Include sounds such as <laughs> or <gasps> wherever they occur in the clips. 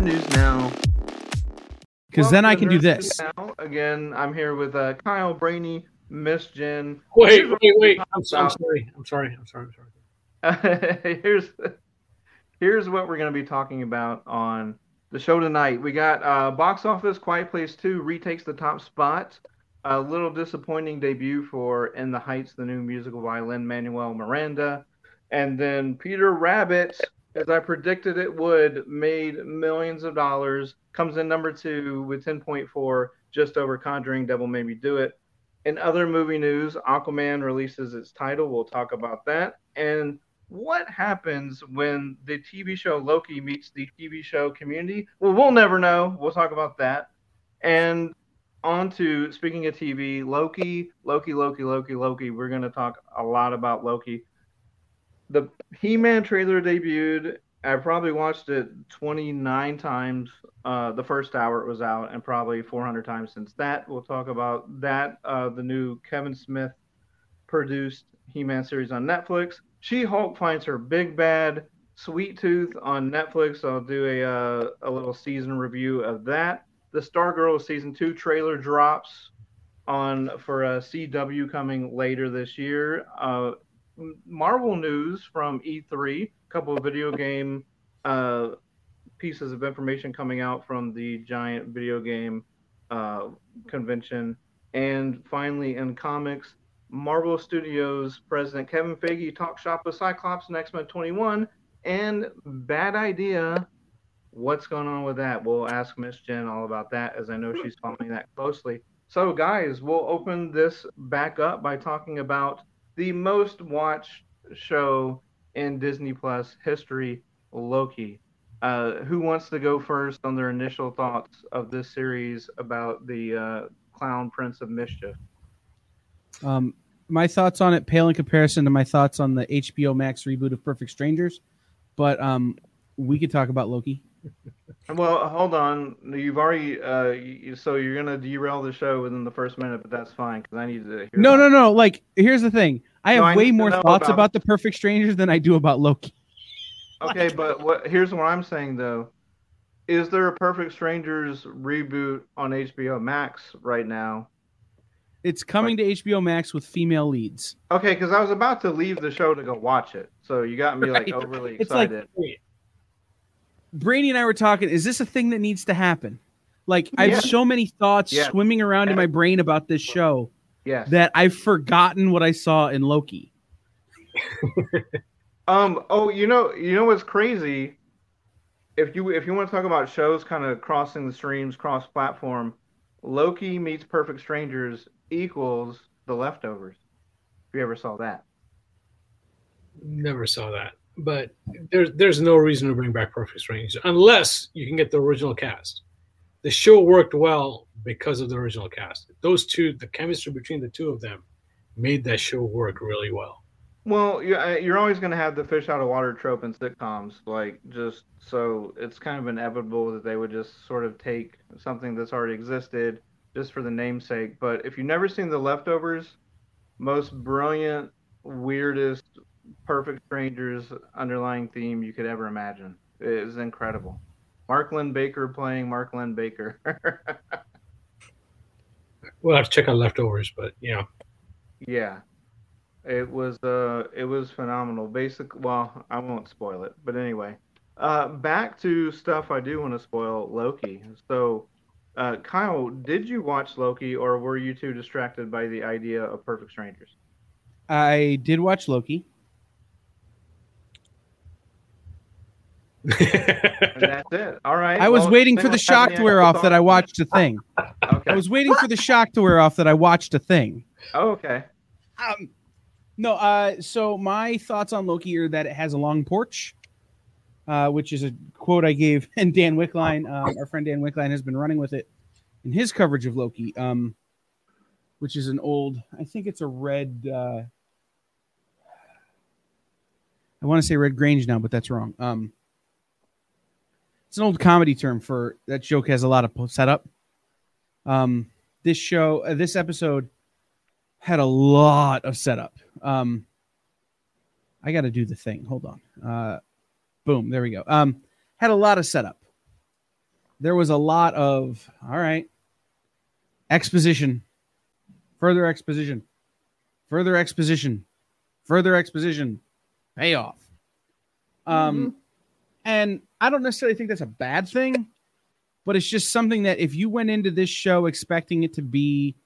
news now. Because then I can do this. Now, again, I'm here with uh, Kyle Brainy, Miss Jen. Wait, wait, wait. I'm, so, I'm sorry. I'm sorry. I'm sorry. I'm sorry. <laughs> here's here's what we're going to be talking about on the show tonight. We got uh, box office Quiet Place 2 retakes the top spot. A little disappointing debut for In the Heights, the new musical by Lin Manuel Miranda. And then Peter Rabbit, as I predicted it would, made millions of dollars. Comes in number two with 10.4, just over Conjuring Devil Made Me Do It. In other movie news, Aquaman releases its title. We'll talk about that. And what happens when the TV show Loki meets the TV show community? Well, we'll never know. We'll talk about that. And on to speaking of TV, Loki, Loki, Loki, Loki, Loki. We're going to talk a lot about Loki. The He Man trailer debuted. I probably watched it 29 times uh, the first hour it was out, and probably 400 times since that. We'll talk about that. Uh, the new Kevin Smith produced He Man series on Netflix. She Hulk finds her big bad Sweet Tooth on Netflix. I'll do a uh, a little season review of that. The Stargirl season two trailer drops on for a CW coming later this year. Uh, Marvel news from E3, a couple of video game uh, pieces of information coming out from the giant video game uh, convention. And finally, in comics, Marvel Studios president Kevin Feige talks shop with Cyclops in X Men 21. And bad idea. What's going on with that? We'll ask Miss Jen all about that, as I know she's following that closely. So, guys, we'll open this back up by talking about the most watched show in Disney Plus history, Loki. Uh, who wants to go first on their initial thoughts of this series about the uh, clown prince of mischief? Um, my thoughts on it pale in comparison to my thoughts on the HBO Max reboot of Perfect Strangers, but um, we could talk about Loki. <laughs> Well, hold on. You've already uh, you, so you're gonna derail the show within the first minute, but that's fine because I need to. Hear No, no, no. Like, here's the thing. I have I way more thoughts about- about the Perfect Strangers than I do about Loki. <laughs> Okay, but what? Here's what I'm saying though. Is there a Perfect Strangers reboot on HBO Max right now? It's coming to HBO Max with female leads. Okay, because I was about to leave the show to go watch it, so you got me like <laughs> Right. overly It's like- excited. Brady and I were talking. Is this a thing that needs to happen? Like, I Yeah. have so many thoughts Yeah. swimming around in my brain about this show yes. that I've forgotten what I saw in Loki. <laughs> Um. Oh, you know, you know what's crazy? If you if you want to talk about shows kind of crossing the streams, cross platform, Loki meets Perfect Strangers equals The Leftovers. If you ever saw that. Never saw that. But there's there's no reason to bring back Perfect Strangers unless you can get the original cast. The show worked well because of the original cast. Those two, the chemistry between the two of them, made that show work really well. Well, uh, you're always going to have the fish out of water trope in sitcoms, like just so it's kind of inevitable that they would just sort of take something that's already existed just for the namesake. But if you've never seen The Leftovers, most brilliant, weirdest, perfect strangers underlying theme you could ever imagine. It is incredible. Mark Linn-Baker playing Mark Linn-Baker. <laughs> We'll have to check on leftovers, but yeah. Yeah, it was uh, it was phenomenal. Basic, well, I won't spoil it, but anyway, uh, back to stuff I do want to spoil. Loki. So, uh, Kyle, did you watch Loki, or were you too distracted by the idea of Perfect Strangers? I did watch Loki. That's it. All right. I was well, waiting for the shock to wear off that I watched a thing. <laughs> I was waiting for the shock to wear off that I watched a thing. Oh, okay. Um, no, uh, so my thoughts on Loki are that it has a long porch, uh, which is a quote I gave, <laughs> and Dan Wickline, um, our friend Dan Wickline, has been running with it in his coverage of Loki, um, which is an old, I think it's a red. Uh, I want to say Red Grange now, but that's wrong. Um, it's an old comedy term for that joke has a lot of setup. Um, this show, uh, this episode had a lot of setup. Um, I got to do the thing. Hold on. Uh, boom. There we go. Um, had a lot of setup. there was a lot of all right exposition, further exposition, further exposition, further exposition, payoff. Um, Mm-hmm. and I don't necessarily think that's a bad thing, but it's just something that if you went into this show expecting it to be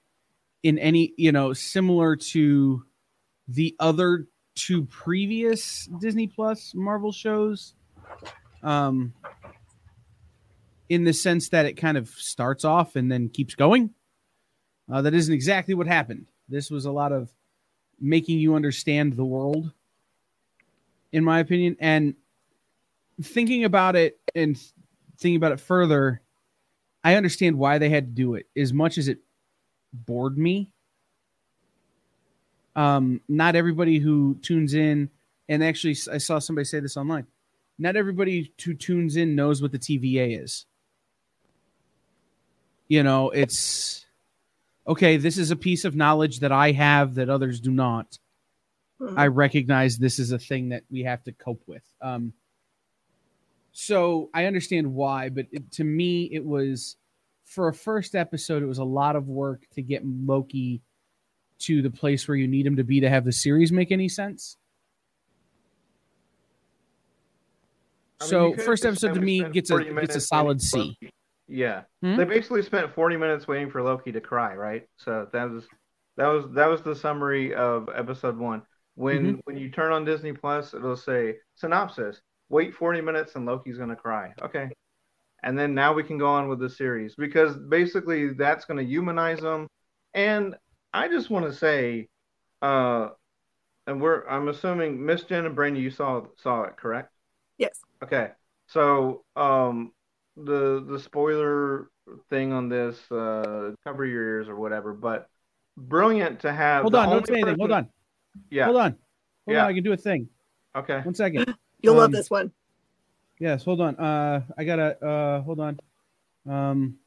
in any, you know, similar to the other two previous Disney Plus Marvel shows, um, in the sense that it kind of starts off and then keeps going. Uh, that isn't exactly what happened. This was a lot of making you understand the world, in my opinion. And thinking about it and thinking about it further, I understand why they had to do it. As much as it bored me, um, not everybody who tunes in, and actually, I saw somebody say this online. Not everybody who tunes in knows what the TVA is. You know, it's okay. This is a piece of knowledge that I have that others do not. Mhm. I recognize this is a thing that we have to cope with. Um, so I understand why, but it, to me, it was for a first episode, it was a lot of work to get Loki to the place where you need him to be to have the series make any sense. I mean, so first episode to me gets a gets a solid for C. Yeah, Hmm? they basically spent 40 minutes waiting for Loki to cry, right? So that was that was that was the summary of episode one. When Mm-hmm. when you turn on Disney Plus, it'll say synopsis: Wait 40 minutes and Loki's gonna cry. Okay, and then now we can go on with the series because basically that's gonna humanize them. And I just want to say, uh, and we're I'm assuming Miss Jen and Brandy, you saw saw it, correct? Yes. Okay. So, um, the the spoiler thing on this, uh, cover your ears or whatever, but brilliant to have. Hold on, don't say anything. Hold on, Yeah. hold on, hold Yeah. on. I can do a thing. Okay. One second. <laughs> You'll love Um, this one. Yes, hold on. Uh, I gotta. Uh, hold on. Um.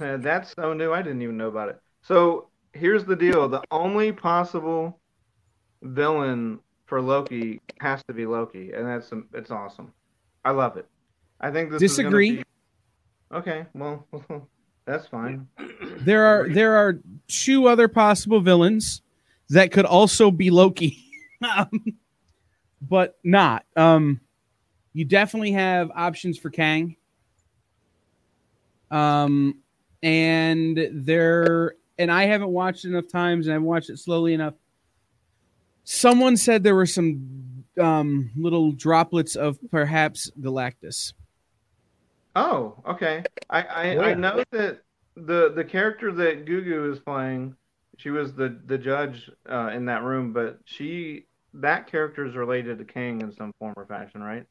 Uh, that's so new. I didn't even know about it. So here's the deal: the only possible villain for Loki has to be Loki, and that's some it's awesome. I love it. I think this Disagree. be... Okay, well, <laughs> that's fine. <clears throat> There are there are two other possible villains that could also be Loki, um, <laughs> but not. Um, you definitely have options for Kang. Um, and there, and I haven't watched enough times, and I've watched it slowly enough. Someone said there were some um, little droplets of perhaps Galactus. Oh, okay. I I, I know that the the character that Gugu is playing, she was the the judge uh, in that room, but she that character is related to Kang in some form or fashion, right?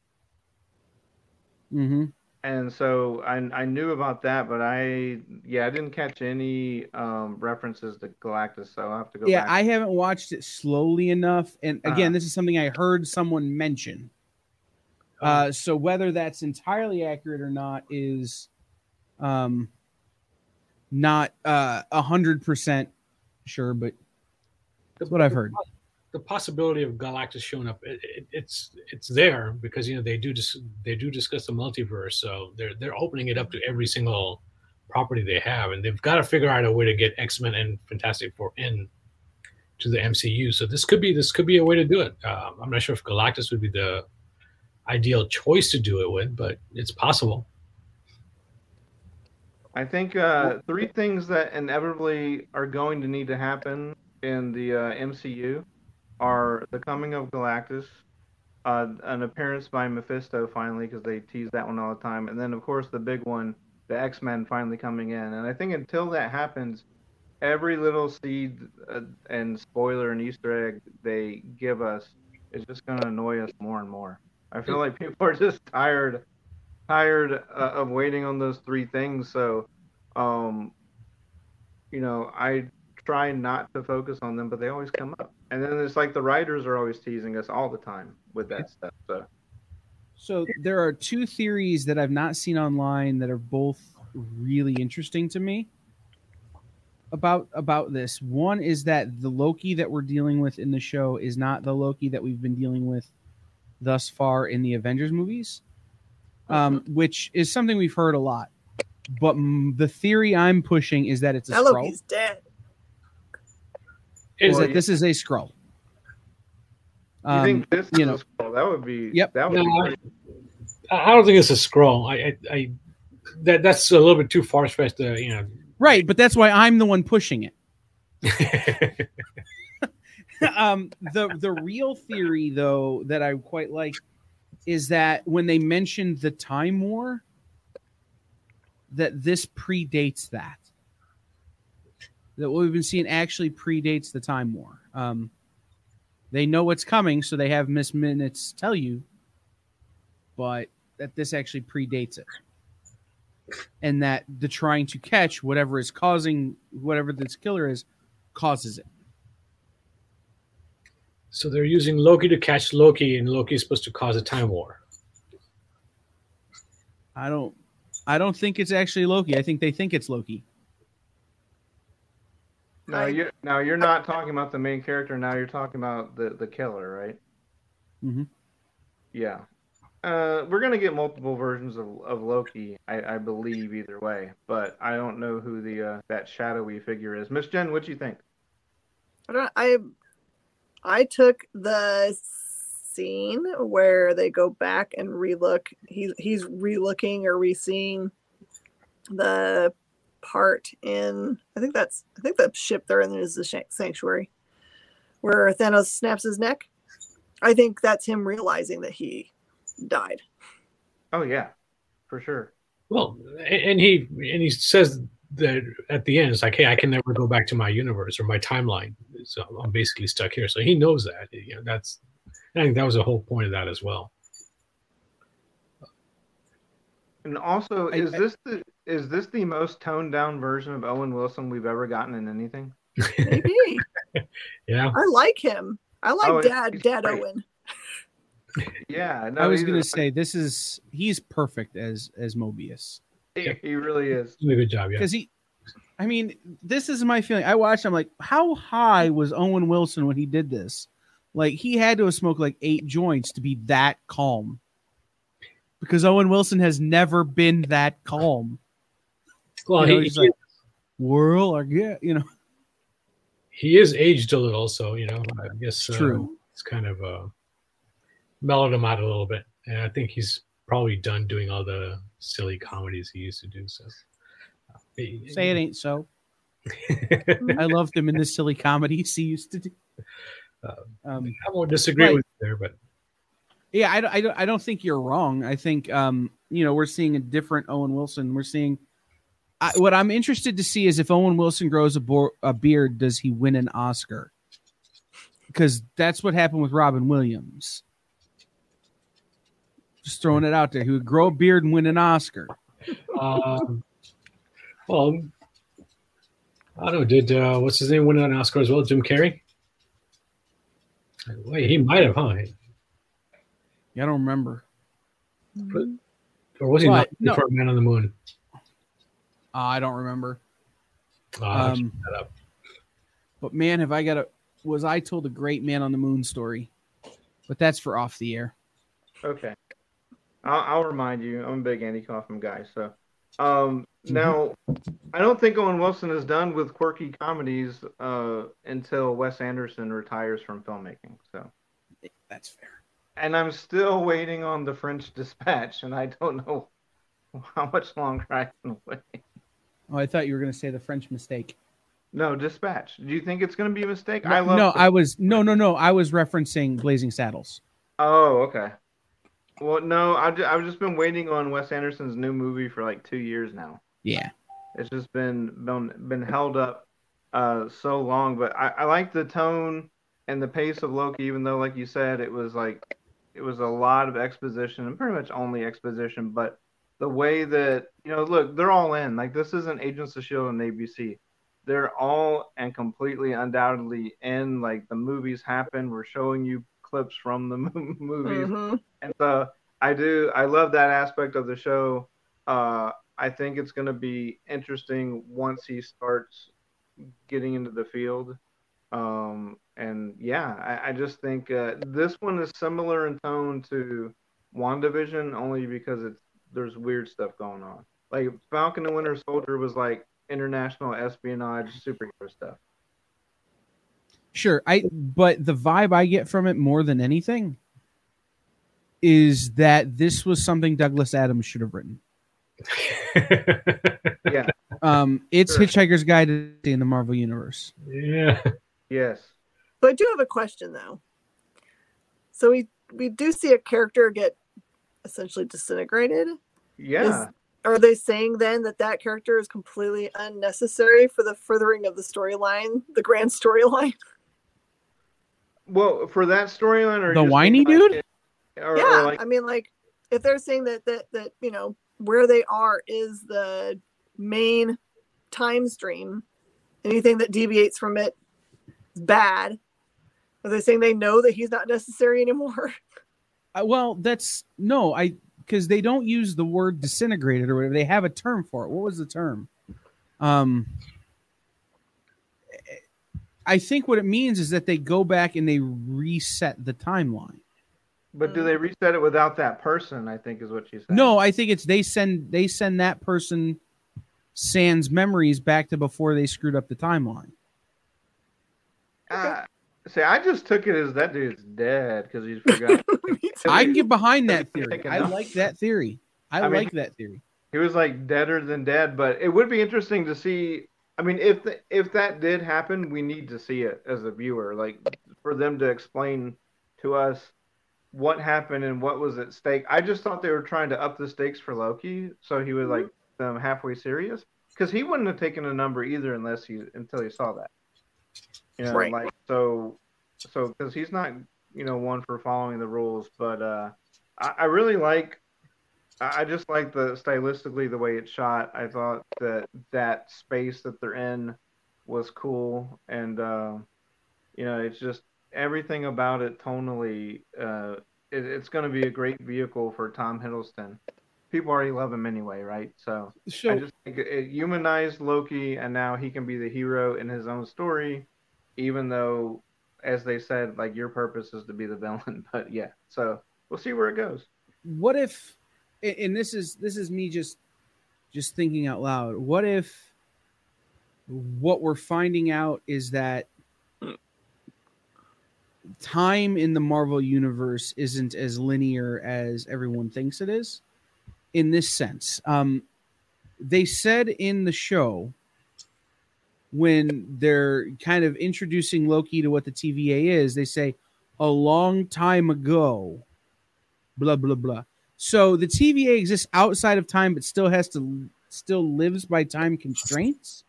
Mm-hmm. And so I I knew about that, but I yeah I didn't catch any um, references to Galactus, so I'll have to go yeah back. i haven't watched it slowly enough and again Uh-huh. this is something i heard someone mention uh, so whether that's entirely accurate or not is um not uh a hundred percent sure but that's what i've heard the possibility of Galactus showing up, it, it, it's it's there because you know they do dis- they do discuss the multiverse, so they're they're opening it up to every single property they have, and they've got to figure out a way to get X Men and Fantastic Four in to the MCU. So this could be this could be a way to do it. Um, I'm not sure if Galactus would be the ideal choice to do it with, but it's possible. I think uh, three things that inevitably are going to need to happen in the uh, MCU are the coming of Galactus, uh, an appearance by Mephisto finally, because they tease that one all the time, and then of course the big one, the X Men finally coming in. And I think until that happens, every little seed uh, and spoiler and Easter egg they give us is just going to annoy us more and more. I feel like people are just tired tired uh, of waiting on those three things. So, um, you know, I try not to focus on them, but they always come up. And then it's like the writers are always teasing us all the time with that stuff. So, so there are two theories that i've not seen online that are both really interesting to me about about this. One is that the Loki that we're dealing with in the show is not the Loki that we've been dealing with thus far in the Avengers movies, um, which is something we've heard a lot. But mm, the theory I'm pushing is that it's a That Skrull. Loki's dead. Is Well, that this is a Skrull. You Um, think this you is know. a Skrull? That would be. Yep. That would No, be I. I don't think it's a Skrull. I, I, I that that's a little bit too far fetched. To, you know, right, but that's why I'm the one pushing it. <laughs> <laughs> um, the the real theory though that I quite like is that when they mentioned the time war, that this predates that. That what we've been seeing actually predates the time war. Um, they know what's coming, so they have Miss Minutes tell you, but that this actually predates it. And that the trying to catch whatever is causing whatever this killer is causes it. so they're using Loki to catch Loki, and Loki is supposed to cause a time war. I don't I don't think it's actually Loki. I think they think it's Loki. No, I- you now you're not talking about the main character. Now you're talking about the the killer, right? Mm-hmm. Yeah. Uh, we're gonna get multiple versions of, of Loki, I, I believe, either way. But I don't know who the uh, that shadowy figure is. Miss Jen, what do you think? I don't. I I took the scene where they go back and relook. He's he's relooking or re-seeing the part in. I think that's. I think the ship they're in is the sanctuary, where Thanos snaps his neck. I think that's him realizing that he died. Oh yeah, for sure. Well, and and he and he says that at the end, it's like, hey, I can never go back to my universe or my timeline, so I'm basically stuck here. So he knows that. You know, that's. I think that was the whole point of that as well. And also, I- is I- this the is this the most toned down version of Owen Wilson we've ever gotten in anything? Maybe <laughs> Yeah, I like him. I like Oh, Dad. Dad great. Owen. <laughs> Yeah, no, I was gonna a- say this is he's perfect as as Mobius he, he really is. did a good job. Yeah, because he. I mean, this is my feeling. I watched. I'm like, how high was Owen Wilson when he did this? Like he had to have smoked like eight joints to be that calm. Because Owen Wilson has never been that calm. well, you know, he, he's he, like, Whirl or get, you know. he is aged a little, so you know, I guess uh, True. it's kind of uh, mellowed him out a little bit, and I think he's probably done doing all the silly comedies he used to do. So, uh, Say it ain't so. <laughs> I loved him in the silly comedies he used to do. Um, I won't disagree Right. with you there, but yeah, I, don't- I, don't, I don't think you're wrong. I think, um, you know, we're seeing a different Owen Wilson. We're seeing I, what I'm interested to see is if Owen Wilson grows a, bo- a beard, does he win an Oscar? Because that's what happened with Robin Williams. Just throwing it out there. He would grow a beard and win an Oscar. um, well, I don't know. Did uh, what's his name win an Oscar as well? Jim Carrey. Wait, he might have, huh? Yeah, I don't remember. Or was he What? not No. Man on the Moon? Uh, I don't remember. Uh, I'll have to Um, that up. But man, have I got a was I told a great man on the moon story? But that's for off the air. Okay. I'll, I'll remind you. I'm a big Andy Kaufman guy. So, um, now I don't think Owen Wilson is done with quirky comedies uh, until Wes Anderson retires from filmmaking. So, That's fair. And I'm still waiting on the French Dispatch, and I don't know how much longer I can wait. Oh, I thought you were going to say the French mistake. No, Dispatch. Do you think it's going to be a mistake? No, I love. no, I was no, no, no. I was referencing Blazing Saddles. Oh, okay. Well, no, I've I've just been waiting on Wes Anderson's new movie for like two years now. Yeah, It's just been been been held up uh, so long, but I, I like the tone and the pace of Loki, even though, like you said, it was like it was a lot of exposition and pretty much only exposition. But the way that you know, look, they're all in. Like this isn't Agents of Shield and ABC. They're all and completely, undoubtedly in. Like the movies happen. We're showing you clips from the <laughs> mo- movies. Mhm. And so I do I love that aspect of the show. Uh, I think it's going to be interesting once he starts getting into the field. Um, and yeah, I, I just think uh, this one is similar in tone to WandaVision only because it's there's weird stuff going on. Like Falcon and Winter Soldier was like international espionage superhero stuff. Sure, I but the vibe I get from it more than anything is that this was something Douglas Adams should have written. <laughs> Yeah. Um, it's Sure. Hitchhiker's Guide to in the Marvel Universe. yeah. yes. But I do have a question though. So we we do see a character get essentially disintegrated. Yeah. Are they saying then that that character is completely unnecessary for the furthering of the storyline, the grand <laughs> storyline? well, for that storyline, or The just whiny dude? like it- or, or yeah, like I mean, like if they're saying that that that you know where they are is the main time stream, anything that deviates from it is bad. Are they saying they know that he's not necessary anymore? <laughs> Uh, well, that's no, I because they don't use the word disintegrated or whatever. They have a term for it. What was the term? Um, I think what it means is that they go back and they reset the timeline. But do they reset it without that person? I think is what she said. No, I think it's they send they send that person sans memories back to before they screwed up the timeline. Uh, see, I just took it as that dude's dead because he's forgot. <laughs> <laughs> I can get behind that theory. I like that theory. I, I mean- like that theory. he was like deader than dead. But it would be interesting to see. I mean, if the, if that did happen, we need to see it as a viewer, like for them to explain to us what happened and what was at stake. I just thought they were trying to up the stakes for Loki, so he was like um, halfway serious because he wouldn't have taken a number either unless he until he saw that. You know, Right. like so, so because he's not you know one for following the rules, but uh, I, I really like. I just like the stylistically the way it's shot. I thought that that space that they're in was cool, and uh, you know, it's just everything about it tonally. Uh, it, it's going to be a great vehicle for Tom Hiddleston. People already love him anyway, right? So I just think it- humanized Loki, and now he can be the hero in his own story, even though, as they said, like your purpose is to be the villain. <laughs> But yeah, so we'll see where it goes. what if and this is this is me just just thinking out loud what if what we're finding out is that time in the marvel universe isn't as linear as everyone thinks it is in this sense um they said in the show when they're kind of introducing loki to what the tva is they say a long time ago blah blah blah so the TVA exists outside of time, but still has to still lives by time constraints.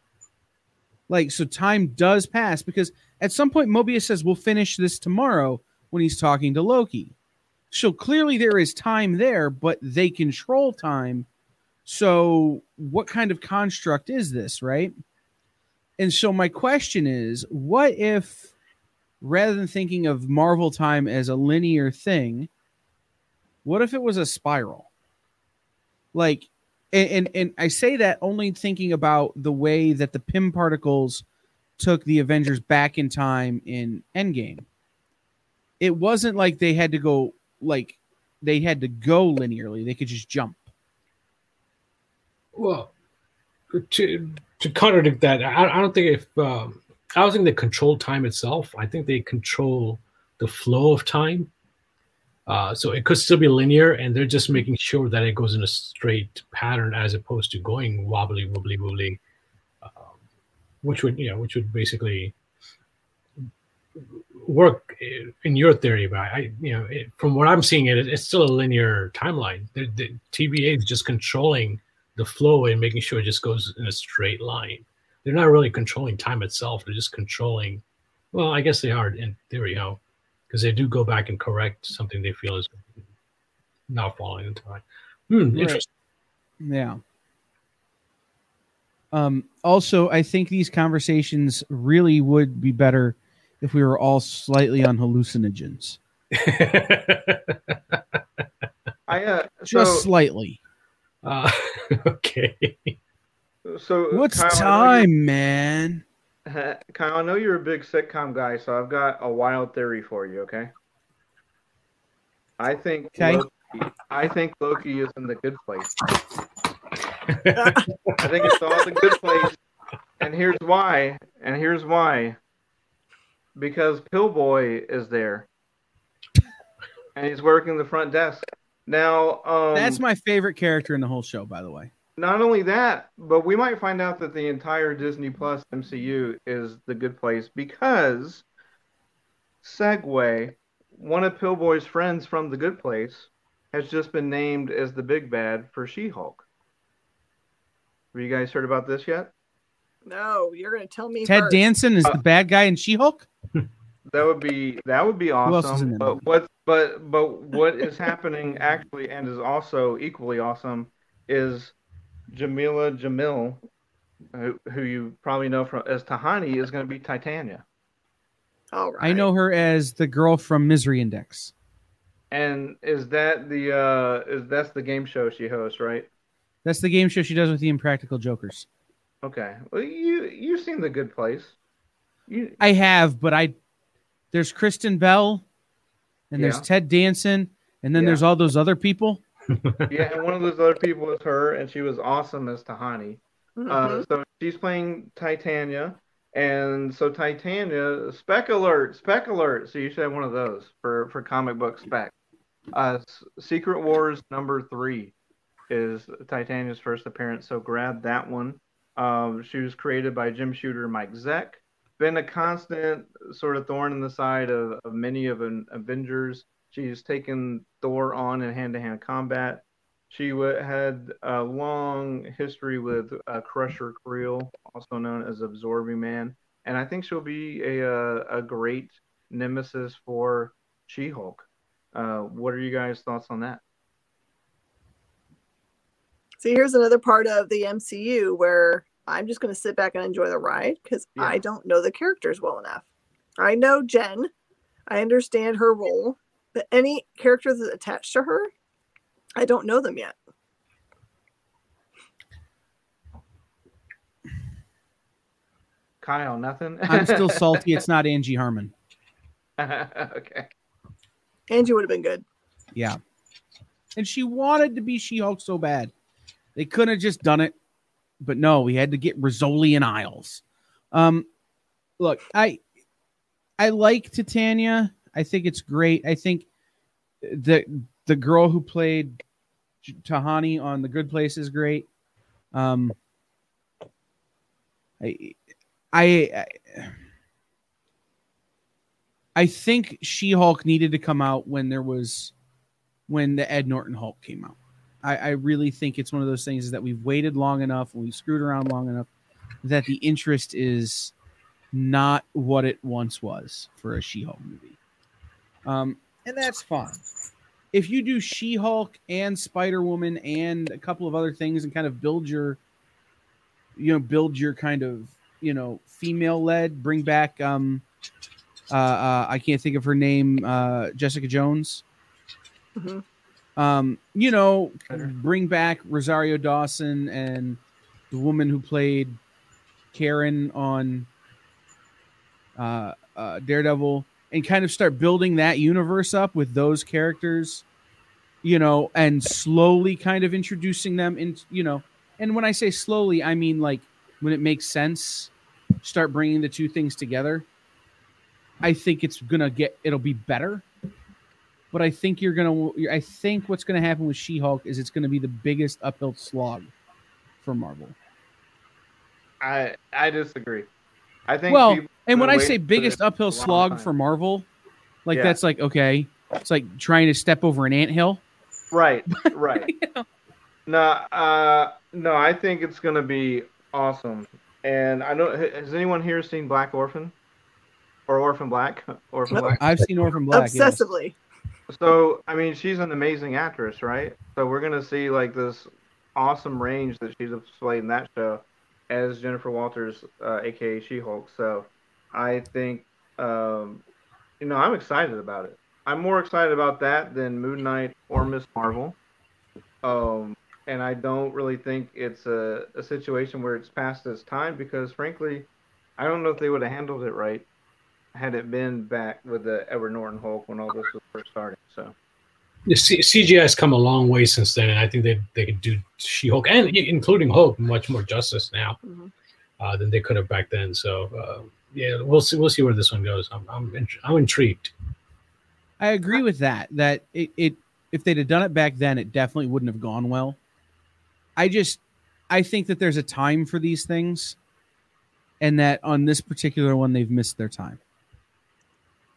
Like so, time does pass because at some point Mobius says we'll finish this tomorrow when he's talking to Loki. So clearly there is time there, but they control time. So what kind of construct is this, right? And so my question is, what if rather than thinking of Marvel time as a linear thing, what if it was a spiral? Like, and, and and I say that only thinking about the way that the Pym particles took the Avengers back in time in Endgame. It wasn't like they had to go like they had to go linearly; they could just jump. Well, to to contradict that, I, I don't think if um, I don't think control time itself. I think they control the flow of time. Uh, so it could still be linear, and they're just making sure that it goes in a straight pattern as opposed to going wobbly, wobbly, wobbly, um, which would you know, which would basically work in your theory. But I, you know, it, from what I'm seeing, it it's still a linear timeline. The, the TVA is just controlling the flow and making sure it just goes in a straight line. They're not really controlling time itself. They're just controlling. Well, I guess they are in theory, how because they do go back and correct something they feel is not following the time. Hmm, Right. interesting. Yeah. Um, also, I think these conversations really would be better if we were all slightly on hallucinogens, <laughs> I uh, just so slightly. Uh, <laughs> okay. So What's Kyle, I know time, man? <laughs> Kyle, I know you're a big sitcom guy, so I've got a wild theory for you. Okay. I think Okay. Loki, I think Loki is in the good place. I think it's all the good place, and here's why. And here's why. Because Pillboi is there, and he's working the front desk. Now, um, That's my favorite character in the whole show, by the way. not only that, but we might find out that the entire Disney Plus MCU is the good place because Segway, one of Pillboi's friends from the good place, has just been named as the big bad for She-Hulk. Have you guys heard about this yet? No, you're gonna tell me. Ted first. Danson is Uh, the bad guy in She-Hulk. That would be that would be else is in awesome. But what but but what is happening actually and is also equally awesome is Jameela Jamil, who, who you probably know from as Tahani, is going to be Titania. All right. I know her as the girl from Misery Index. And is that the uh is that's the game show she hosts, right? That's the game show she does with the Impractical Jokers. Okay. Well, you you've seen the Good Place. You I have, but I there's Kristen Bell, and there's Ted Danson, and then Yeah. there's all those other people. <laughs> yeah, and one of those other people was her, and she was awesome as Tahani. Mhm. Uh, so she's playing Titania, and so Titania, spec alert, spec alert. So you should have one of those for for comic book spec. Uh, Secret Wars number three is Titania's first appearance, so grab that one. Um, she was created by Jim Shooter, Mike Zeck. Been a constant sort of thorn in the side of, of many of an Avengers. She's taken Thor on in hand-to-hand combat. She w- had a long history with uh, Crusher Creel, also known as Absorbing Man, and I think she'll be a a, a great nemesis for She-Hulk. Uh, what are you guys' thoughts on that? See, here's another part of the MCU where I'm just going to sit back and enjoy the ride because Yeah. I don't know the characters well enough. I know Jen, I understand her role, but any character that's attached to her, I don't know them yet. Kyle, nothing. I'm still <laughs> salty. It's not Angie Harmon. <laughs> okay. Angie would have been good. Yeah, and she wanted to be She-Hulk so bad. They couldn't have just done it, but no, we had to get Rizzoli and Isles. Um, look, I I like Titania. I think it's great. I think the the girl who played Tahani on The Good Place is great. Um, I, I, I think She Hulk needed to come out when there was when the Ed Norton Hulk came out. I, I really think it's one of those things is that we've waited long enough and we've screwed around long enough that the interest is not what it once was for a She Hulk movie. Um, and that's fine. If you do She Hulk and Spider Woman and a couple of other things and kind of build your, you know, build your kind of, you know, female led, bring back, um, uh, uh, I can't think of her name, uh, Jessica Jones. Mhm. Um, you know, bring back Rosario Dawson and the woman who played Karen on uh, uh, Daredevil and kind of start building that universe up with those characters, you know, and slowly kind of introducing them in, you know, and when I say slowly, I mean like when it makes sense, start bringing the two things together. I think it's gonna get it'll be better, but I think you're gonna. I think what's gonna happen with She-Hulk is it's gonna be the biggest uphill slog for Marvel. I I disagree. I think Well, And when I say biggest uphill slog time. for Marvel, like Yeah. that's like okay, it's like trying to step over an anthill. Right, <laughs> right. No, uh, no, I think it's gonna be awesome. And I don't. Has anyone here seen Black Orphan or Orphan Black? Orphan Nope. Black. I've seen Orphan Black. yes. So I mean, she's an amazing actress, right? So we're gonna see like this awesome range that she's displayed in that show as Jennifer Walters, uh, aka She-Hulk. So I think, um, you know, I'm excited about it. I'm more excited about that than Moon Knight or Miss Marvel. Um, and I don't really think it's a, a situation where it's past its time because, frankly, I don't know if they would have handled it right had it been back with the Edward Norton Hulk when all this was first starting. So The C- CGI has come a long way since then, and I think they they could do She-Hulk and including Hulk much more justice now Mhm. uh, than they could have back then. So uh, yeah, we'll see. We'll see where this one goes. I'm I'm, int- I'm intrigued. I agree with that. That it, it if they'd have done it back then, it definitely wouldn't have gone well. I just I think that there's a time for these things, and that on this particular one, they've missed their time.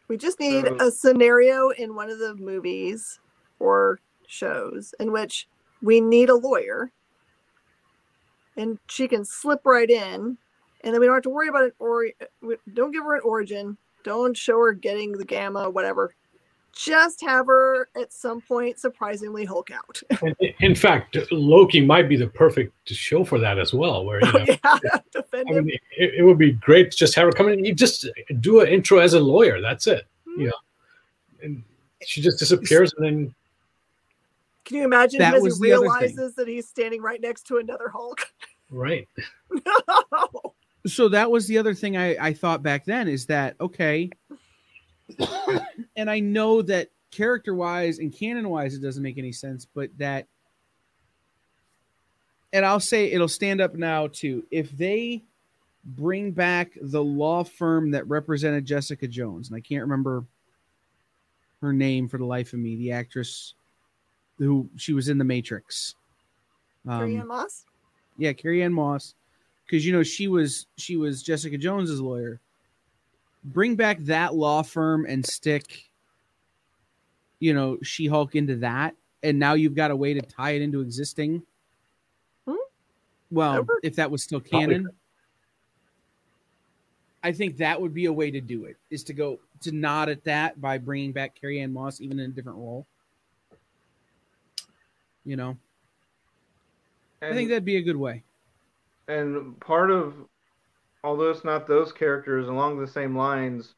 We just need a scenario in one of the movies or shows in which we need a lawyer and she can slip right in and then we don't have to worry about it or don't give her an origin. Don't show her getting the gamma whatever just have her at some point surprisingly hulk out <laughs> in fact, Loki might be the perfect show for that as well. Where you oh, know, yeah <laughs> defend I him mean, it, it would be great to just have her come in. You just do an intro as a lawyer. That's it. You hmm. know, and she just disappears, and then can you imagine That him as he the other thing. realizes that he's standing right next to another hulk <laughs> right. no so that was the other thing I, I thought back then is that okay and i know that character wise and canon wise it doesn't make any sense but that and i'll say it'll stand up now too if they bring back the law firm that represented jessica jones and i can't remember her name for the life of me the actress who she was in the matrix Carrie Um, Ann Moss? yeah, Carrie-Anne Moss, because you know she was she was Jessica Jones's lawyer. Bring back that law firm and stick, you know, She Hulk into that, and now you've got a way to tie it into existing. Hmm? Well, Over. if that was still Probably canon, I think that would be a way to do it. Is to go to nod at that by bringing back Carrie-Anne Moss, even in a different role. You know, I think that'd be a good way. and part of although it's not those characters along the same lines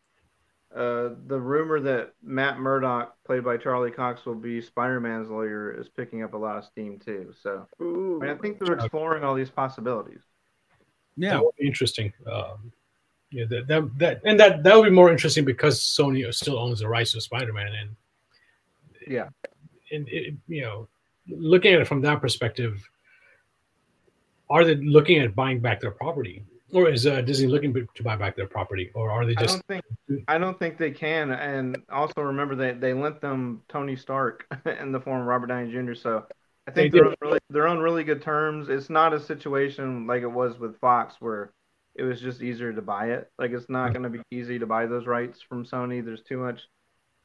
uh, the rumor that matt murdock played by charlie cox will be spider-man's lawyer is picking up a lot of steam too so Ooh. I, mean, I think they're exploring all these possibilities Yeah, That would be interesting. Um, yeah, that, that that and that that would be more interesting because Sony still owns the rights to Spider-Man, and yeah and it, you know, looking at it from that perspective, are they looking at buying back their property, or is uh, Disney looking to buy back their property, or are they i just don't think i don't think they can. And also remember that they lent them tony stark <laughs> in the form of robert downey jr so i think They they are on really, they're on really good terms. It's not a situation like it was with fox where it was just easier to buy it. Like it's not going to be easy to buy those rights from Sony. There's too much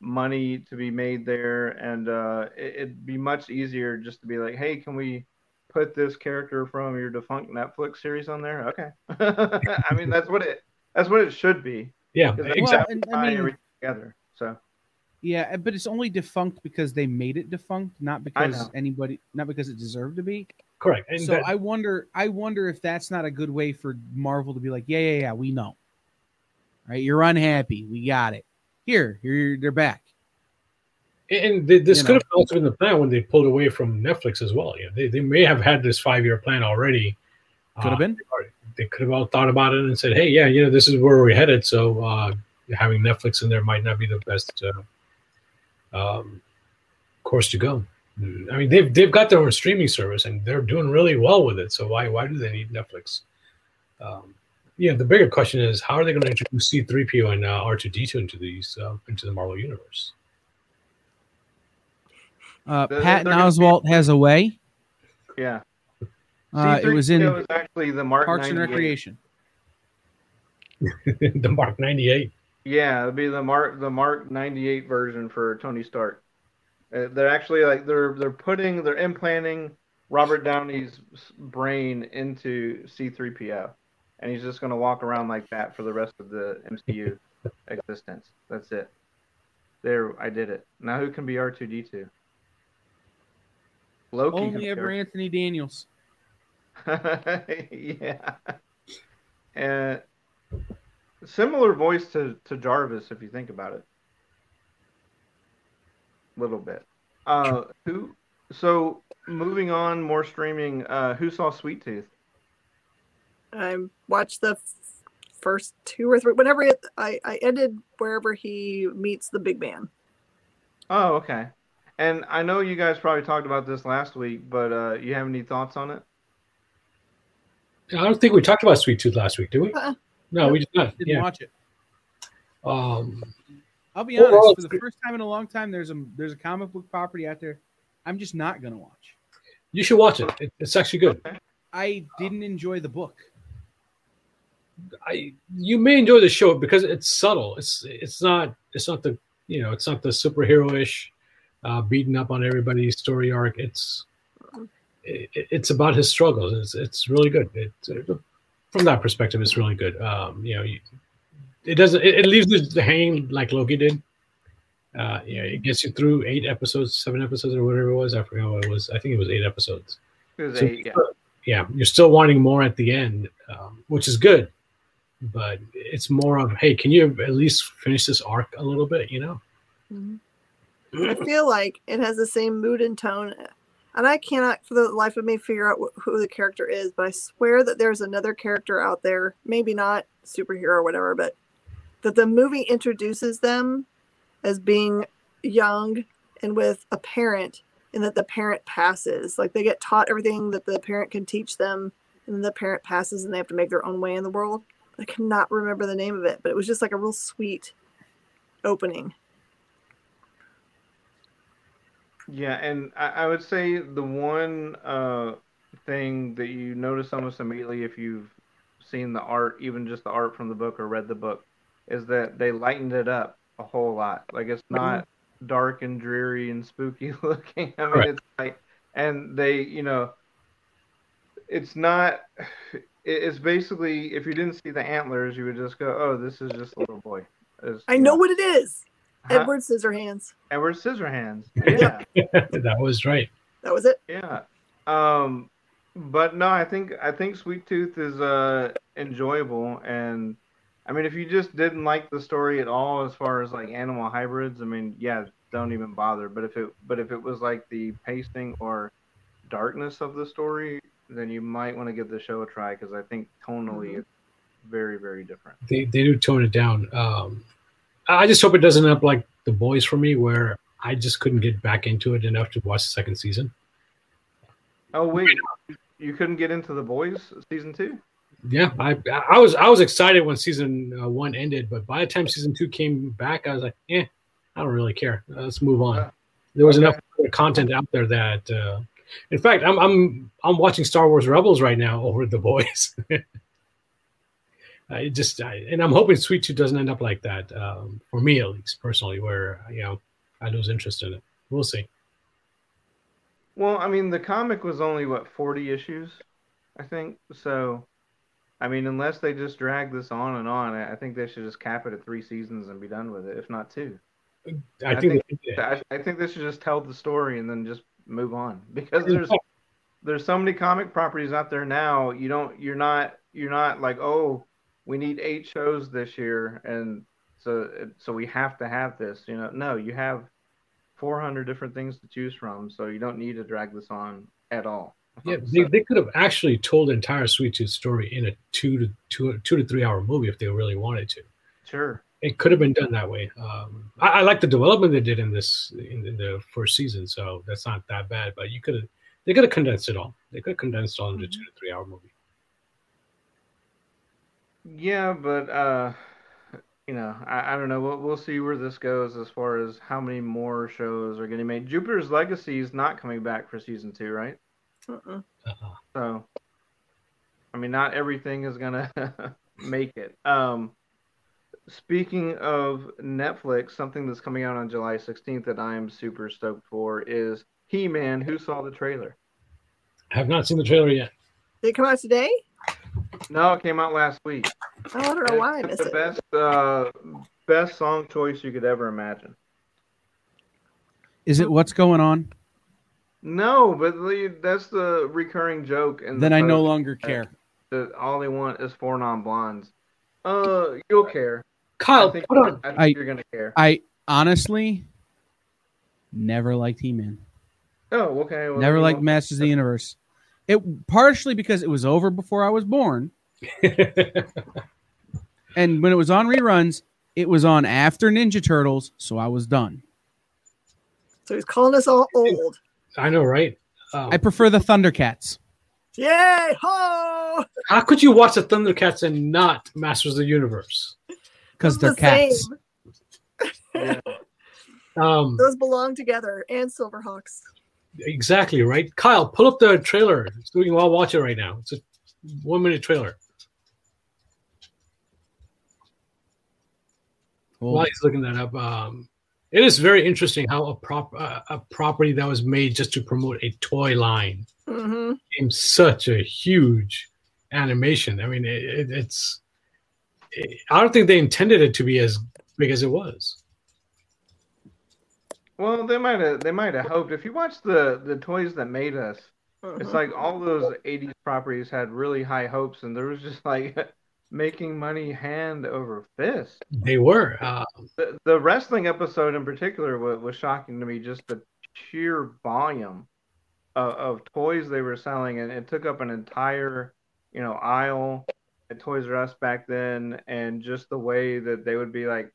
money to be made there, and uh, it, it'd be much easier just to be like, "Hey, can we put this character from your defunct Netflix series on there?" Okay. <laughs> I mean, that's what it that's what it should be. Yeah, that's exactly. and- I mean- together. So Yeah, but it's only defunct because they made it defunct, not because anybody, not because it deserved to be. Correct. And so that- I wonder, I wonder if that's not a good way for Marvel to be like, yeah, yeah, yeah, we know. Right, you're unhappy. We got it. Here, here, they're back. And th- this You could know. have also been the plan when they pulled away from Netflix as well. Yeah, they, they may have had this five year plan already. Could have Uh, been. They could have all thought about it and said, "Hey, yeah, you know, this is where we're headed." So uh, having Netflix in there might not be the best uh, um, course to go. I mean, they've they've got their own streaming service and they're doing really well with it. So why why do they need Netflix? Um, yeah, the bigger question is how are they going to introduce C three PO and uh, R two D two into these uh, into the Marvel universe? Uh, They're- Patton they're Oswalt has a way. yeah, Uh, it was in C3PO actually the Mark Parks and Recreation. <laughs> the Mark ninety eight. Yeah, it'd be the Mark the Mark 98 version for Tony Stark. Uh, they're actually like they're they're putting they're implanting Robert Downey's brain into C3PO, and he's just gonna walk around like that for the rest of the MCU <laughs> existence. That's it. There, I did it. Now who can be R2D2? Loki. can Only be ever Anthony Daniels. <laughs> yeah. And similar voice to, to Jarvis, if you think about it. A little bit. Uh, who So moving on, more streaming. Uh, who saw Sweet Tooth? I watched the f- first two or three. Whenever it, I I ended wherever he meets the big man. Oh, okay. And I know you guys probably talked about this last week, but uh, you have any thoughts on it? I don't think we talked about Sweet Tooth last week, did we? Uh-uh. No, we did not. Didn't Yeah. watch it. Um, I'll be Overall, honest. For the good. first time in a long time, there's a there's a comic book property out there. I'm just not gonna watch. you should watch it. it. It's actually good. I didn't enjoy the book. I you may enjoy the show because it's subtle. It's it's not it's not the you know it's not the superhero-ish uh, beating up on everybody's story arc. It's it, it's about his struggles. It's it's really good. It, from that perspective, it's really good. Um, you know, you, it doesn't it, it leaves you hanging like Loki did. Uh, you know, it gets you through eight episodes, seven episodes, or whatever it was. I forgot what it was. I think it was eight episodes. It was So- eight, yeah. yeah, you're still wanting more at the end, um, which is good. But it's more of, hey, can you at least finish this arc a little bit? You know, I feel like it has the same mood and tone, and I cannot for the life of me figure out wh- who the character is. But I swear that there's another character out there, maybe not superhero or whatever, but that the movie introduces them as being young and with a parent, and that the parent passes. Like they get taught everything that the parent can teach them, and then the parent passes, and they have to make their own way in the world. I cannot remember the name of it, but it was just like a real sweet opening. Yeah, and I, I would say the one uh, thing that you notice almost immediately if you've seen the art, even just the art from the book or read the book, is that they lightened it up a whole lot. Like it's not dark and dreary and spooky <laughs> looking. I mean, Right. it's like, and they, you know, it's not. It's basically if you didn't see the antlers, you would just go, "Oh, this is just a little boy." It's, I you know what it is. Huh? Edward Scissorhands. Edward Scissorhands. <laughs> Yeah. <laughs> that was right. That was it. Yeah. Um but no, I think I think Sweet Tooth is uh enjoyable and I mean if you just didn't like the story at all as far as like animal hybrids, I mean, yeah, don't even bother. But if it but if it was like the pacing or darkness of the story, then you might want to give the show a try because I think tonally Mhm. it's very, very different. They they do tone it down. Um, I just hope it doesn't end up like the boys for me, where I just couldn't get back into it enough to watch the second season. Oh wait, you couldn't get into the boys season two? Yeah, I I was I was excited when season uh, one ended, but by the time season two came back, I was like, eh, I don't really care. Let's move on. There was Okay. enough content out there that, uh, in fact, I'm I'm I'm watching Star Wars Rebels right now over the boys. <laughs> I just I, and I'm hoping Sweet Tooth doesn't end up like that um, for me at least personally, where you know I lose interest in it. We'll see. Well, I mean, the comic was only what 40 issues, I think. So, I mean, unless they just drag this on and on, I think they should just cap it at three seasons and be done with it, if not two. I, I think, I, I think they should just tell the story and then just move on <laughs> because there's <laughs> there's so many comic properties out there now. You don't, you're not, you're not like, oh, we need eight shows this year, and so so we have to have this. You know, no, you have 400 different things to choose from, so you don't need to drag this on at all. Yeah, they, they could have actually told the entire Sweet Tooth story in a two to two two to three hour movie if they really wanted to. Sure. It could have been done that way. Um, I, I like the development they did in this in, in the first season, so that's not that bad. But you could have they could have condensed it all. They could have condensed it all into a two to three hour movie. Yeah, but uh, you know, I, I don't know. We'll we'll see where this goes as far as how many more shows are getting made. Jupiter's Legacy is not coming back for season two, right? Uh-uh. Uh-uh. So, I mean, not everything is gonna <laughs> make it. Um, speaking of Netflix, something that's coming out on July 16th that I am super stoked for is He-Man. Who saw the trailer? I have not seen the trailer yet. Did it come out today? No, it came out last week. Oh, I don't know why I It's missed the it. best uh, best song choice you could ever imagine. Is it what's going on? No, but the, that's the recurring joke. And Then I no longer care. that all they want is four non blondes. Uh, you'll care. I Kyle, think, put on. I think I- you're gonna care. I honestly never liked He Man. Oh, okay. Well, Never liked Masters of the Universe. It partially because it was over before I was born, <laughs> and when it was on reruns, it was on after Ninja Turtles, so I was done. So he's calling us all old. I know, right? Um, I prefer the Thundercats. Yay! Ho! how could you watch the Thundercats and not Masters of the Universe? because they're the cats. same. <laughs> yeah. Um, Those belong together, and Silverhawks. Exactly right. Kyle, pull up the trailer so we can all watch it right now. It's a one minute trailer. Well, While he's looking that up, um, it is very interesting how a prop uh, a property that was made just to promote a toy line hmm became such a huge animation. I mean, it, it, it's it, I don't think they intended it to be as big as it was. Well, they might have. They might have hoped. If you watch the the toys that made us, it's like all those '80s properties had really high hopes, and there was just like <laughs> making money hand over fist. They were. Uh, The, the wrestling episode in particular was, was shocking to me. Just the sheer volume of, of toys they were selling, and it took up an entire, you know, aisle at Toys R Us back then, and just the way that they would be like,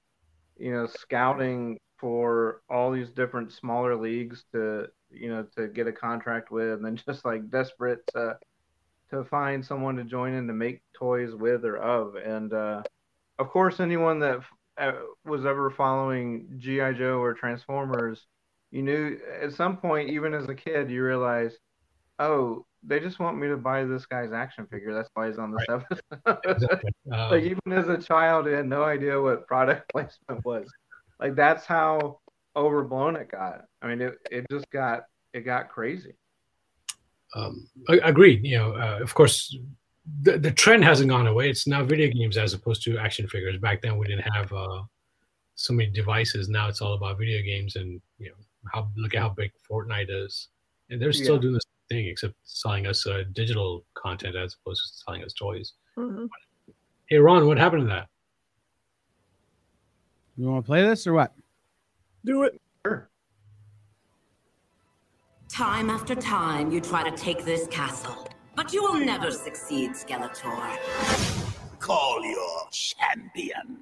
you know, scouting for all these different smaller leagues to, you know, to get a contract with, and then <laughs> just like desperate to to find someone to join in to make toys with or of, and uh, of course, anyone that uh, was ever following GI Joe or Transformers, you knew at some point, even as a kid, you realize, oh, they just want me to buy this guy's action figure. That's why he's on this <laughs> episode. exactly. Um, like even as a child, I had no idea what product <laughs> placement was. Like that's how overblown it got. I mean, it, it just got it got crazy. um, a- agreed. You know, uh, of course, the, the trend hasn't gone away. It's now video games as opposed to action figures. Back then, we didn't have uh, so many devices. Now it's all about video games, and you know, how look at how big Fortnite is, and they're still Yeah. doing the same thing, except selling us uh, digital content as opposed to selling us toys. hmm Hey, Ron, what happened to that? You want to play this or what? Do it. Sure. Time after time, you try to take this castle, but you will never succeed, Skeletor. Call your champion.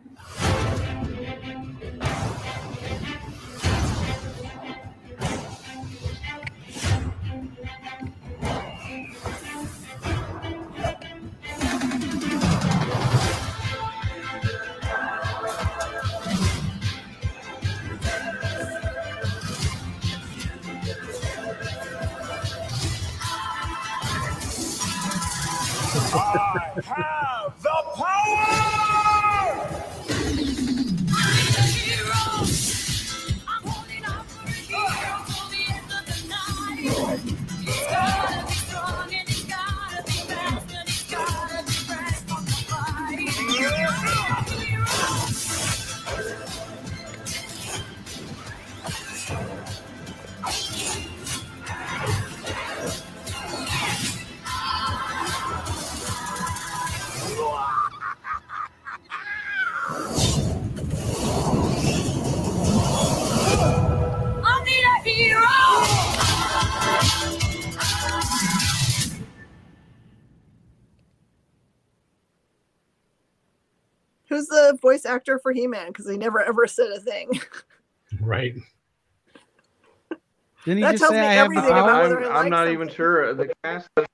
I have the power! Voice actor for He-Man? Because he never ever said a thing. <laughs> Right. Didn't he That just tells say me I have the everything about power? whether I'm, I I'm like not even sure. The cast Yeah,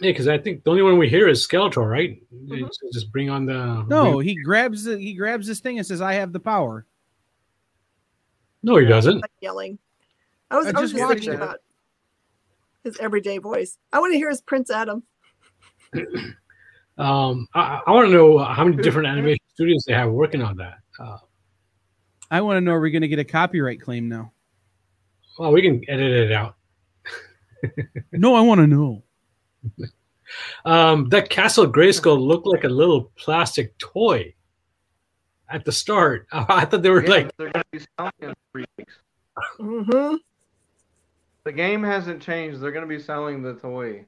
because I think the only one we hear is Skeletor, right? Mm-hmm. It's Just bring on the No, he grabs the, he grabs this thing and says, "I have the power." no, he doesn't. Like yelling. I was, I I was just just thinking about his everyday voice. I want to hear his Prince Adam. <clears throat> Um, I, I want to know how many different animation studios they have working on that. Uh, I want to know: Are we going to get a copyright claim now? well, we can edit it out. <laughs> No, I want to know. Um, that Castle Grayskull looked like a little plastic toy at the start. <laughs> I thought they were yeah, like, they're going to be selling in three weeks. hmm The game hasn't changed. They're going to be selling the toy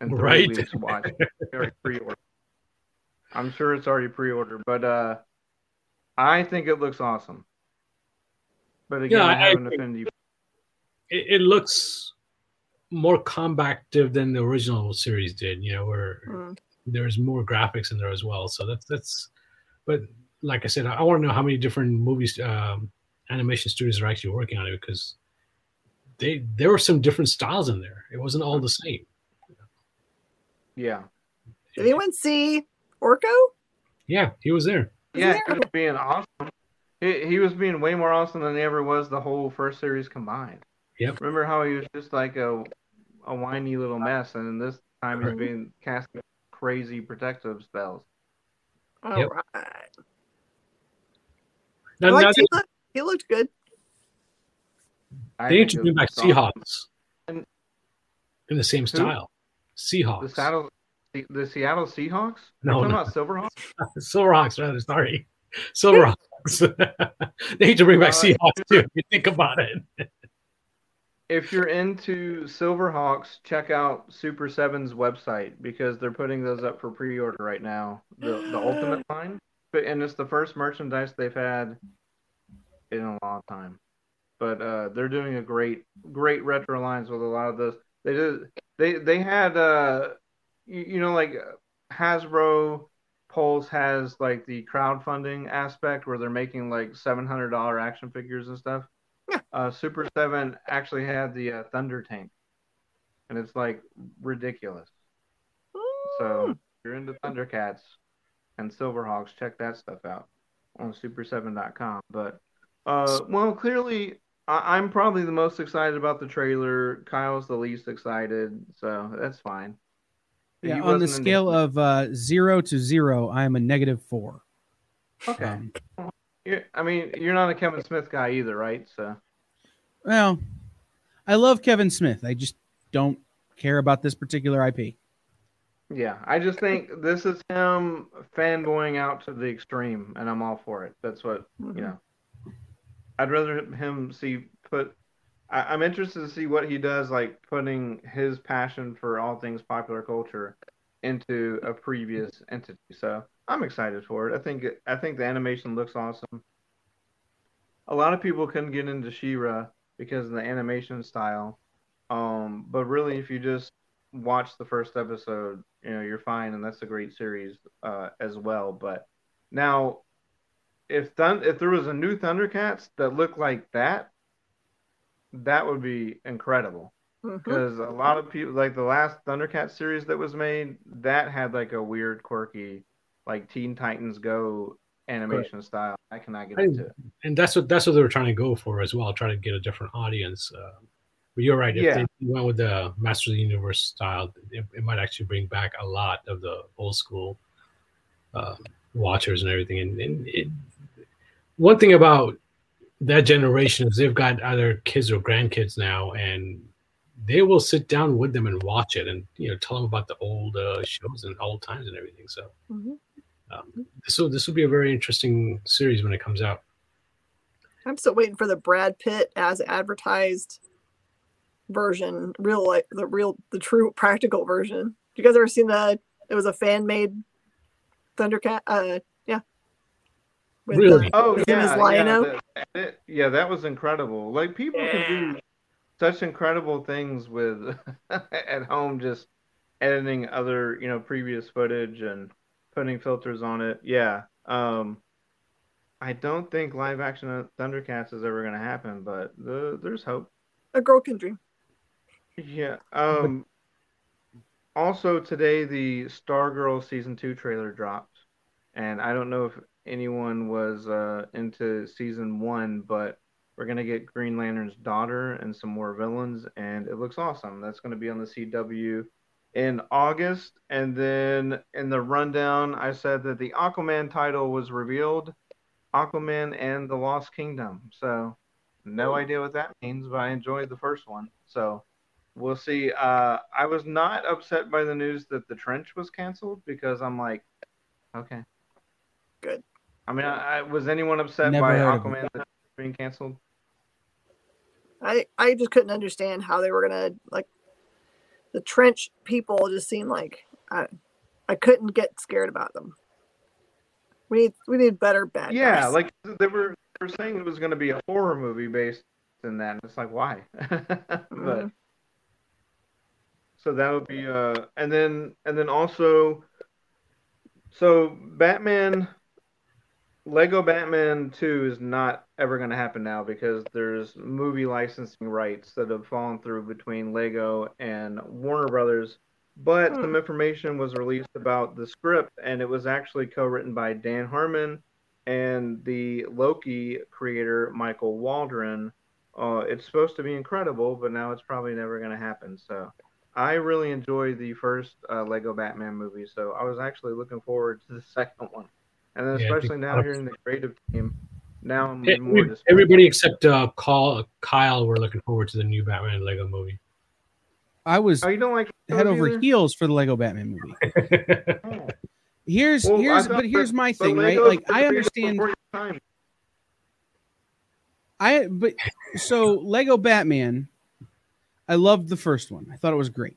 in three Right. weeks. Watch. It's pre-ordered. I'm sure it's already pre-ordered, but uh, I think it looks awesome. But again, Yeah, I I haven't offended you. it, it looks more combative than the original series did. You know, where Mm. there's more graphics in there as well. So that's that's. But like I said, I, I want to know how many different movies, um, animation studios are actually working on it because they there were some different styles in there. It wasn't all the same. Yeah. Did anyone see Orko? Yeah, he was there. Yeah, there? he was being awesome. He, he was being way more awesome than he ever was the whole first series combined. Yep. Remember how he was just like a a whiny little mess, and this time he's Right. being casting crazy protective spells. All Yep. right. Now, now he, looked, he looked good. I they think it introduced back. Seahawks in the same style. The Seahawks. Seattle, the, the Seattle Seahawks. No, no. about Silverhawks. <laughs> Silverhawks, rather. Sorry, Silverhawks. <laughs> they need to bring back Uh, Seahawks too. If you think about it. If you're into Silverhawks, check out Super7's website because they're putting those up for pre-order right now. The the Ultimate line, but and it's the first merchandise they've had in a long time. But uh, they're doing a great great retro lines with a lot of those. They did they they had uh you, you know like Hasbro Pulse has like the crowdfunding aspect where they're making like seven hundred dollar action figures and stuff. Uh, Super7 actually had the uh, Thunder Tank, and it's like ridiculous. So if you're into Thundercats and Silverhawks, check that stuff out on Super7.com. But uh, well, clearly I- I'm probably the most excited about the trailer. Kyle's the least excited, so that's fine. Yeah, He on the scale <laughs> of uh, zero to zero, I am a negative four. okay. Um, I mean, you're not a Kevin Smith guy either, right? So well, I love Kevin Smith. I just don't care about this particular IP. yeah, I just think this is him fanboying out to the extreme, and I'm all for it. That's what Mhm. you know. I'd rather him see put. I, I'm interested to see what he does, like putting his passion for all things popular culture into a previous entity. So I'm excited for it. I think I think the animation looks awesome. A lot of people couldn't get into She-Ra because of the animation style, um, but really, if you just watch the first episode, you know you're fine, and that's a great series uh, as well. But now if Thun- if there was a new Thundercats that looked like that, that would be incredible. Because a lot of people like the last Thundercats series that was made, that had like a weird, quirky, like Teen Titans Go animation style. I cannot get into it. and that's what that's what they were trying to go for as well, try to get a different audience. Uh, but you're right. If Yeah. they went with the Master of the Universe style, it, it might actually bring back a lot of the old school uh, watchers and everything. And, and it, one thing about that generation is they've got either kids or grandkids now, and they will sit down with them and watch it, and you know, tell them about the old uh, shows and old times and everything. So Mhm. um, this will this will be a very interesting series when it comes out. I'm still waiting for the Brad Pitt as advertised version, real like the real the true practical version. You guys ever seen the? It was a fan made Thundercat. Uh. With, Really? uh, Oh with him yeah, Lion-O? yeah, that, that- yeah, that was incredible. Like people can do such incredible things with <laughs> at home, just editing other, you know, previous footage and putting filters on it. Yeah. Um, I don't think live action Thundercats is ever going to happen, but the, there's hope. a girl can dream. Yeah. Um. Also today, the Stargirl season two trailer dropped, and I don't know if anyone was uh, into season one, but we're gonna get Green Lantern's daughter and some more villains, and it looks awesome. That's gonna be on the CW in August, and then in the rundown, I said that the Aquaman title was revealed, Aquaman and the Lost Kingdom. So, no idea what that means, but I enjoyed the first one. So we'll see. Uh, I was not upset by the news that the trench was canceled because I'm like, okay, Good. I mean, I, I, was anyone upset Never by heard Aquaman being canceled? I I just couldn't understand how they were gonna like the trench people just seemed like I I couldn't get scared about them. We need we need better bad Yeah, guys. like they were they were saying it was going to be a horror movie based in that. And it's like, why? <laughs> but Mhm. so that would be uh, and then and then also, so Batman, Lego Batman Two is not ever going to happen now because there's movie licensing rights that have fallen through between Lego and Warner Brothers. But Hmm. some information was released about the script, and it was actually co-written by Dan Harmon and the Loki creator Michael Waldron. Uh, it's supposed to be incredible, but now it's probably never going to happen. So, I really enjoyed the first uh, Lego Batman movie, so I was actually looking forward to the <laughs> second one. And then, Yeah, especially now here in the creative team, now I'm Hey, more we- everybody except uh, Kyle, Kyle, we're looking forward to the new Batman Lego movie. I was Oh, you don't like head over either? heels for the Lego Batman movie. Oh. <laughs> Here's Well, here's but here's my but thing, right? Like I understand time. I but so Lego Batman, I loved the first one. I thought it was great.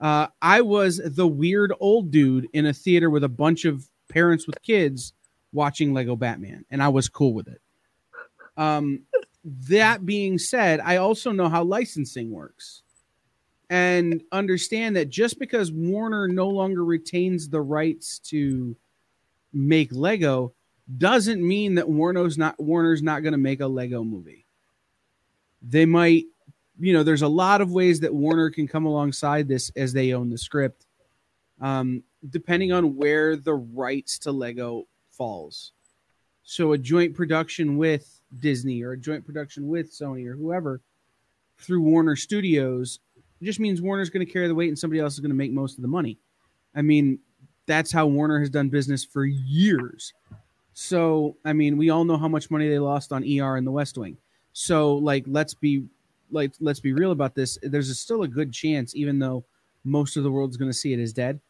Uh, I was the weird old dude in a theater with a bunch of parents with kids watching Lego Batman, and I was cool with it. Um, that being said, I also know how licensing works and understand that just because Warner no longer retains the rights to make Lego doesn't mean that Warner's not Warner's not going to make a Lego movie. They might, you know, there's a lot of ways that Warner can come alongside this as they own the script, um, depending on where the rights to Lego falls. So a joint production with Disney or a joint production with Sony or whoever through Warner Studios just means Warner's going to carry the weight and somebody else is going to make most of the money. I mean, that's how Warner has done business for years. So, I mean, we all know how much money they lost on ER and the West Wing. So, like, let's be like, let's be real about this. There's a, still a good chance, even though most of the world's going to see it as dead.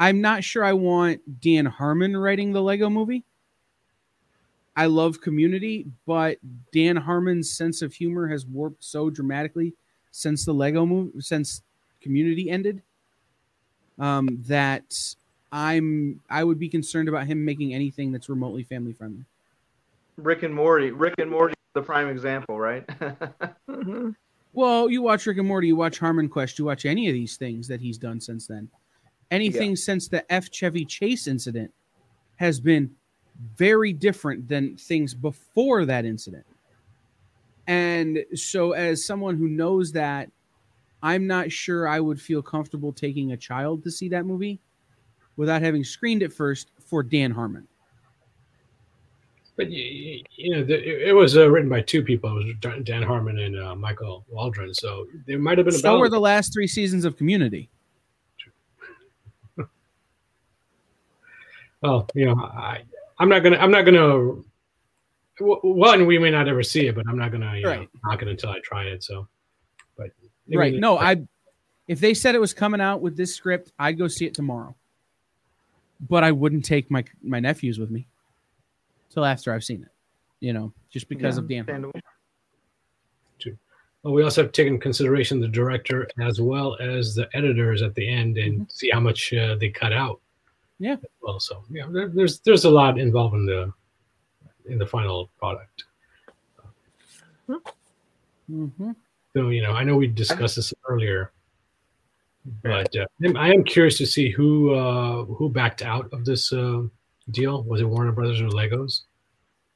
I'm not sure I want Dan Harmon writing the Lego movie. I love Community, but Dan Harmon's sense of humor has warped so dramatically since the Lego movie, since Community ended, um, that I'm I would be concerned about him making anything that's remotely family friendly. Rick and Morty. Rick and Morty, the prime example, right? Mhm. Well, you watch Rick and Morty, you watch HarmonQuest, you watch any of these things that he's done since then. Anything since the F Chevy Chase incident has been very different than things before that incident. And so, as someone who knows that, I'm not sure I would feel comfortable taking a child to see that movie without having screened it first for Dan Harmon. But you, you know, it it was uh, written by two people. It was Dan- Dan Harmon and uh, Michael Waldron. So there might have been a So were the last three seasons of Community. Well, you know, I, I'm not gonna. I'm not gonna. w- One, we may not ever see it, but I'm not gonna you know, Right. knock it until I try it. So, but right. No, I if they said it was coming out with this script, I'd go see it tomorrow. But I wouldn't take my my nephews with me till after I've seen it. You know, just because Yeah, of Dan. Harmon. understandable. Well, we also have taken into consideration the director as well as the editors at the end and see how much uh, they cut out. Yeah. Well, so yeah, there, there's there's a lot involved in the in the final product. Mhm. So you know, I know we discussed this earlier, but uh, I am curious to see who uh, who backed out of this uh, deal. Was it Warner Brothers or Legos?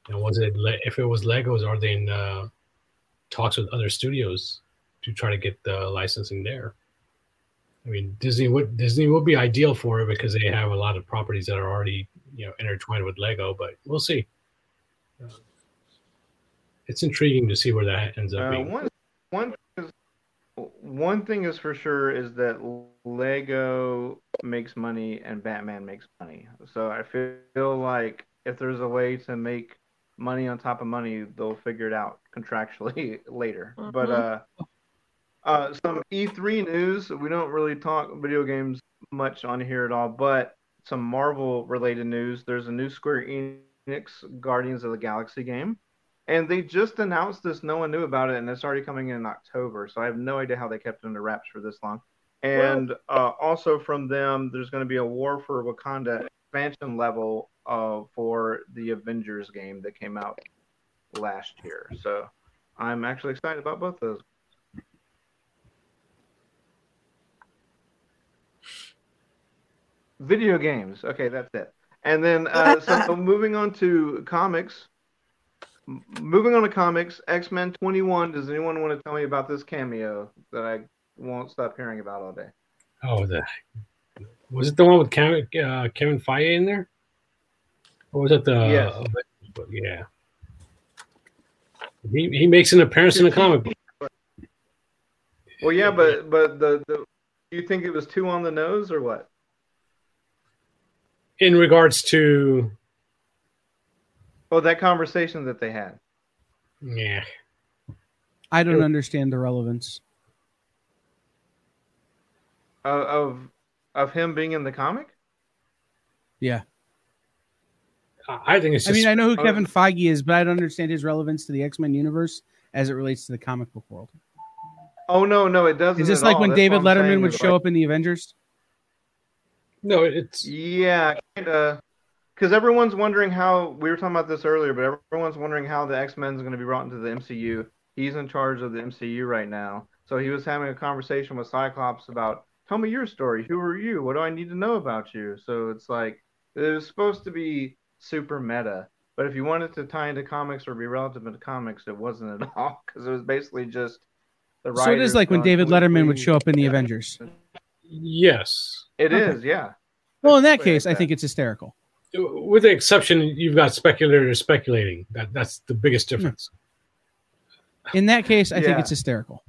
And was it Le- if it was Legos, are they in uh, talks with other studios to try to get the licensing there? I mean, Disney would Disney would be ideal for it because they have a lot of properties that are already you know intertwined with Lego. But we'll see. Uh, it's intriguing to see where that ends up Uh, being. one, one, thing is, one thing is for sure is that Lego makes money and Batman makes money. So I feel like if there's a way to make money on top of money, they'll figure it out contractually <laughs> later. But uh, uh, some E3 news. We don't really talk video games much on here at all, but some Marvel related news. There's a new Square Enix Guardians of the Galaxy game. And they just announced this. No one knew about it, and it's already coming in October. So I have no idea how they kept it under wraps for this long. And uh, also from them, there's going to be a War for Wakanda expansion level uh, for the Avengers game that came out last year. So I'm actually excited about both those. Video games. Okay, that's it. And then, uh, so <laughs> moving on to comics. M- Moving on to comics, X Men 21. Does anyone want to tell me about this cameo that I won't stop hearing about all day? Oh, the was it the one with Kevin, uh, Kevin Feige in there? Or was it the? Yes. yeah. He, he makes an appearance in the comic book. Well, yeah, but but the, the do you think it was too on the nose or what? In regards to, Oh, that conversation that they had. yeah, I don't Sure. understand the relevance. Of of, of him being in the comic. Yeah. I I think it's I mean, I know who Oh. Kevin Feige is, but I don't understand his relevance to the X Men universe as it relates to the comic book world. Oh no, no, it doesn't. Is this at like all. when That's David what I'm saying Letterman would show like- up in the Avengers? No, it's Yeah, kind of. Because everyone's wondering how we were talking about this earlier, but everyone's wondering how the X Men is going to be brought into the MCU. He's in charge of the MCU right now, so he was having a conversation with Cyclops about, "Tell me your story. Who are you? What do I need to know about you?" So it's like it was supposed to be super meta, but if you wanted to tie into comics or be relative to comics, it wasn't at <laughs> all because it was basically just the. So it is writers like when David Letterman would show up in the Yeah. Avengers. Yes. It Okay. is, yeah. Well, in that case, like I think it's hysterical. With the exception, you've got speculators speculating. That that's the biggest difference. In that case, I think it's hysterical.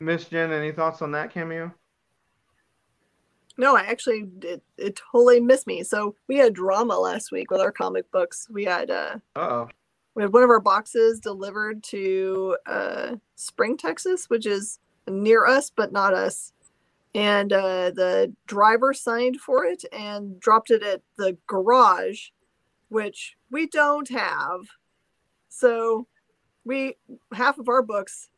Miss Jen, any thoughts on that cameo? No, I actually it, it totally missed me. So we had drama last week with our comic books. We had uh Uh oh. we had one of our boxes delivered to uh Spring, Texas, which is near us but not us. And uh the driver signed for it and dropped it at the garage, which we don't have. So we half of our books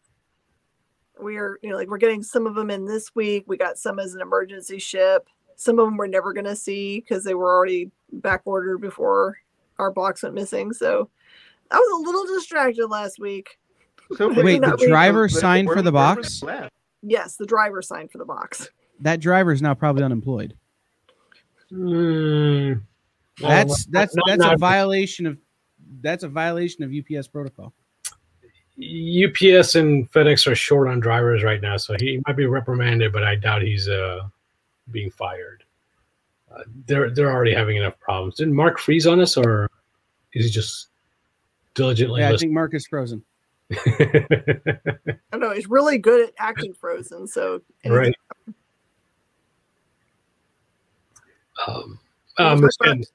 we are you know like we're getting some of them in this week we got some as an emergency ship some of them we're never going to see because they were already back ordered before our box went missing so i was a little distracted last week So Wait, Wait, the driver Where- signed for the box? left? yes the driver signed for the box That driver is now probably unemployed. Mm, That's no, that's not- that's a violation of that's a violation of UPS protocol. UPS and FedEx are short on drivers right now, so he might be reprimanded, but I doubt he's uh, being fired. Uh, they're they're already having enough problems. Didn't Mark freeze on us, or is he just diligently Yeah, I think Mark is frozen. <laughs> i don't know he's really good at acting frozen so right. Um, um, and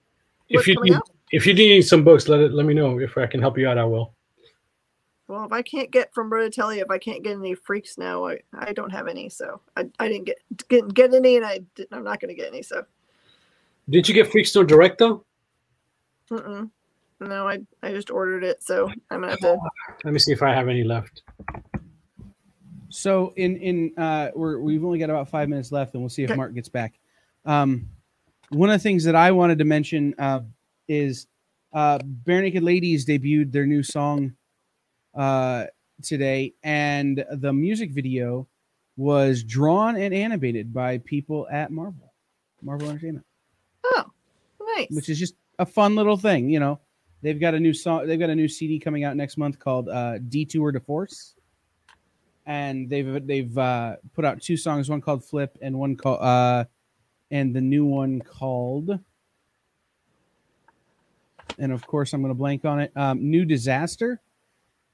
if you need, if you need some books, let it let me know. If I can help you out, I will. well if i can't get from Bertatelli, if i can't get any freaks now i, I don't have any so I, I didn't get, get get any and i didn't, i'm not going to get any so Didn't you get Freakstone Direct though? Mm-mm. No i i just ordered it so i'm gonna have to Let me see if I have any left. So in in uh, we're we've only got about five minutes left, and we'll see if Okay. Mark gets back. Um, one of the things that I wanted to mention uh, is uh, Barenaked Ladies debuted their new song uh, today, and the music video was drawn and animated by people at Marvel, Marvel Entertainment, oh nice which is just a fun little thing. You know, they've got a new song, they've got a new CD coming out next month called uh, "Detour de Force." and they've they've uh, put out two songs, one called "Flip" and one called uh, and the new one called, and of course I'm going to blank on it. Um, "New Disaster,"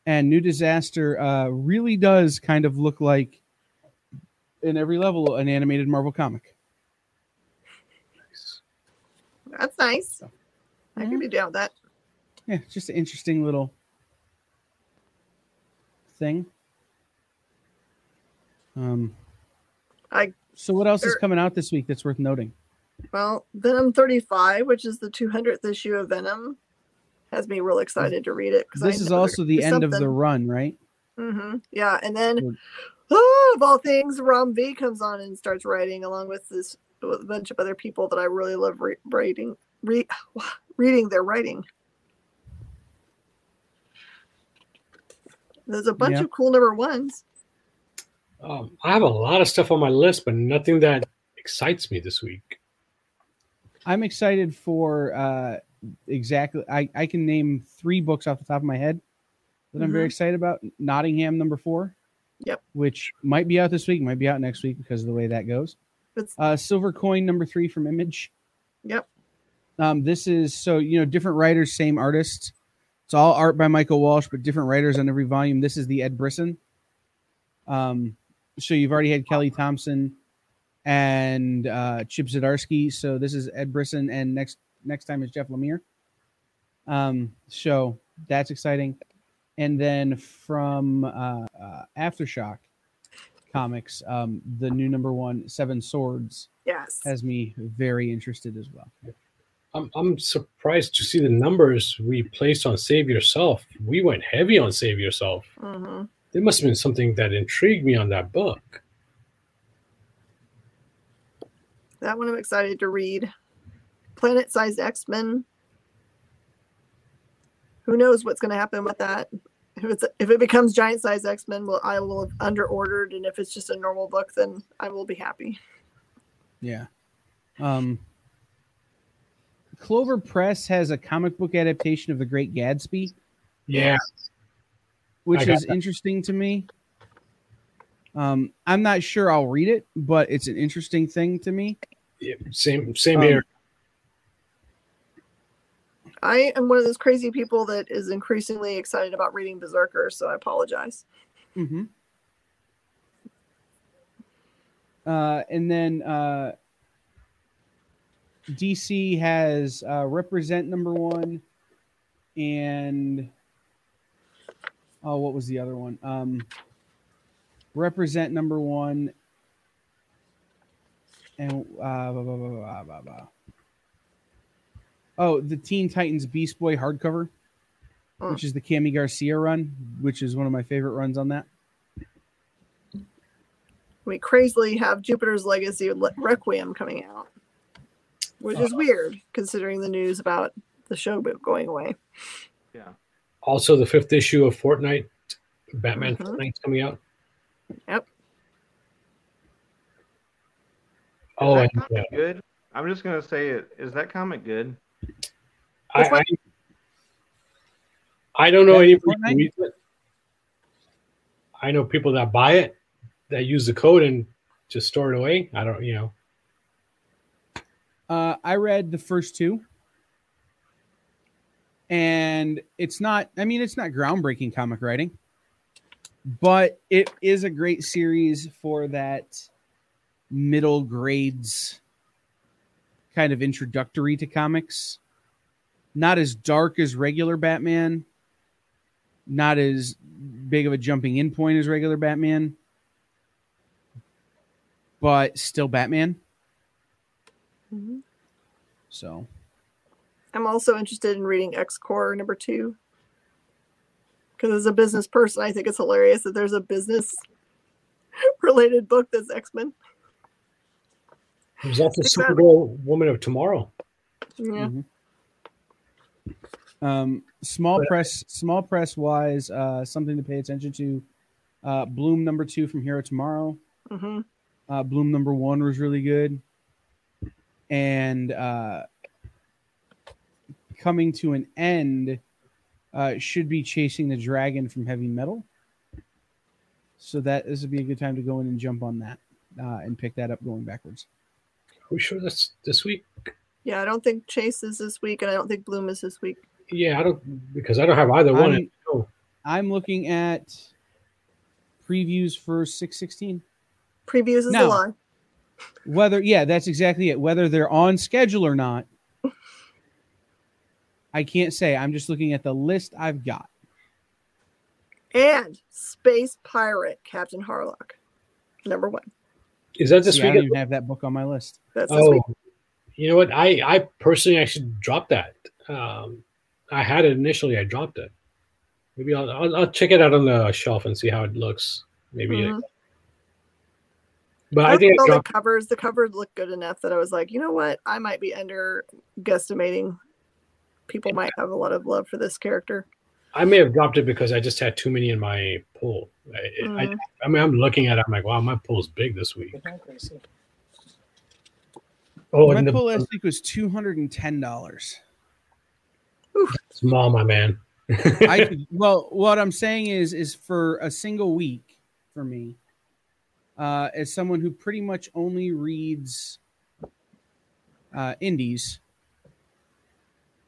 and "New Disaster" uh, really does kind of look like, in every level, an animated Marvel comic. That's nice. I can be down with that. Yeah, it's just an interesting little thing. Um, I- so what else is er- coming out this week that's worth noting? Well, Venom 35, which is the 200th issue of Venom, has me real excited to read it. because This is also the end of the run, right? Mm-hmm. Yeah, and then, oh, <gasps> of all things, Ram V comes on and starts writing along with this with a bunch of other people that I really love re- writing, re- <sighs> reading their writing. There's a bunch Yeah. of cool number ones. Um, I have a lot of stuff on my list, but nothing that excites me this week. I'm excited for uh, exactly. I, I can name three books off the top of my head that I'm very excited about. Nottingham number four. Yep. Which might be out this week, might be out next week because of the way that goes. It's Uh, Silver Coin number three from Image. yep. Um, this is so you know different writers, same artist. It's all art by Michael Walsh, but different writers on every volume. This is the Ed Brisson. Um, so you've already had Kelly Thompson and uh, Chip Zdarsky. So this is Ed Brisson, and next next time is Jeff Lemire. Um, so that's exciting. And then from uh, uh, Aftershock Comics, um, the new number one, Seven Swords, Yes. has me very interested as well. I'm, I'm surprised to see the numbers we placed on Save Yourself. We went heavy on Save Yourself. hmm There must have been something that intrigued me on that book. That one I'm excited to read. Planet sized X Men. Who knows what's going to happen with that? If it's if it becomes giant sized X Men, well, I will have under ordered, and if it's just a normal book, then I will be happy. Yeah. Um, Clover Press has a comic book adaptation of The Great Gatsby, Yeah, which I got is interesting to me. Um, I'm not sure I'll read it, but it's an interesting thing to me. yeah, same same Um, here. I am one of those crazy people that is increasingly excited about reading Berserker, so I apologize. Mm-hmm. Uh, and then uh, DC has uh, Represent number one, and oh, what was the other one? Um, Represent number one, and uh, blah, blah, blah, blah, blah, blah. oh, the Teen Titans Beast Boy hardcover, which is the Kami Garcia run, which is one of my favorite runs on that. We crazily have Jupiter's Legacy Requiem coming out, which is weird considering the news about the show going away. Yeah. Also, the fifth issue of Fortnite, Batman Mhm. Fortnite's coming out. Yep. Oh, and, that uh, good. I'm just gonna say it. Is that comic good? I, I, I don't know Batman anybody who reads it. I know people that buy it, that use the code and just store it away. I don't, you know. Uh, I read the first two, and it's not. I mean, it's not groundbreaking comic writing, but it is a great series for that middle grades kind of introductory to comics. Not as dark as regular Batman. Not as big of a jumping in point as regular Batman, but still Batman. So I'm also interested in reading X-Corp number two. Because as a business person, I think it's hilarious that there's a business <laughs> related book that's X Men. There's also Is that- Supergirl Woman of Tomorrow. Yeah. Mhm. Um, small press, small press wise, uh, something to pay attention to. Uh, Bloom number two from Hero Tomorrow. hmm Uh, Bloom number one was really good, and uh, coming to an end uh, should be chasing the dragon from Heavy Metal. So that this would be a good time to go in and jump on that uh, and pick that up going backwards. Are we sure that's this week? Yeah, I don't think Chase is this week, and I don't think Bloom is this week. Yeah, I don't because I don't have either one. I'm- Oh, I'm looking at previews for six sixteen. Previews is No. a lie. Whether yeah, that's exactly it. Whether they're on schedule or not, I can't say. I'm just looking at the list I've got. And Space Pirate Captain Harlock, number one. is that this See, I don't even have that book on my list. That's Oh, week. you know what? I I personally actually dropped that. Um, I had it initially. I dropped it. Maybe I'll, I'll I'll check it out on the shelf and see how it looks. Maybe, Mhm. But I I think I all the covers. The covers look good enough that I was like, you know what? I might be under guesstimating. People might have a lot of love for this character. I may have dropped it because I just had too many in my pool. I, I, Mhm. I mean, I'm looking at it. I'm like, wow, my pool's big this week. Oh, My and the, pool last week was two hundred and ten dollars. small, my man. I <laughs> well, what I'm saying is, is for a single week for me, uh, as someone who pretty much only reads uh, indies,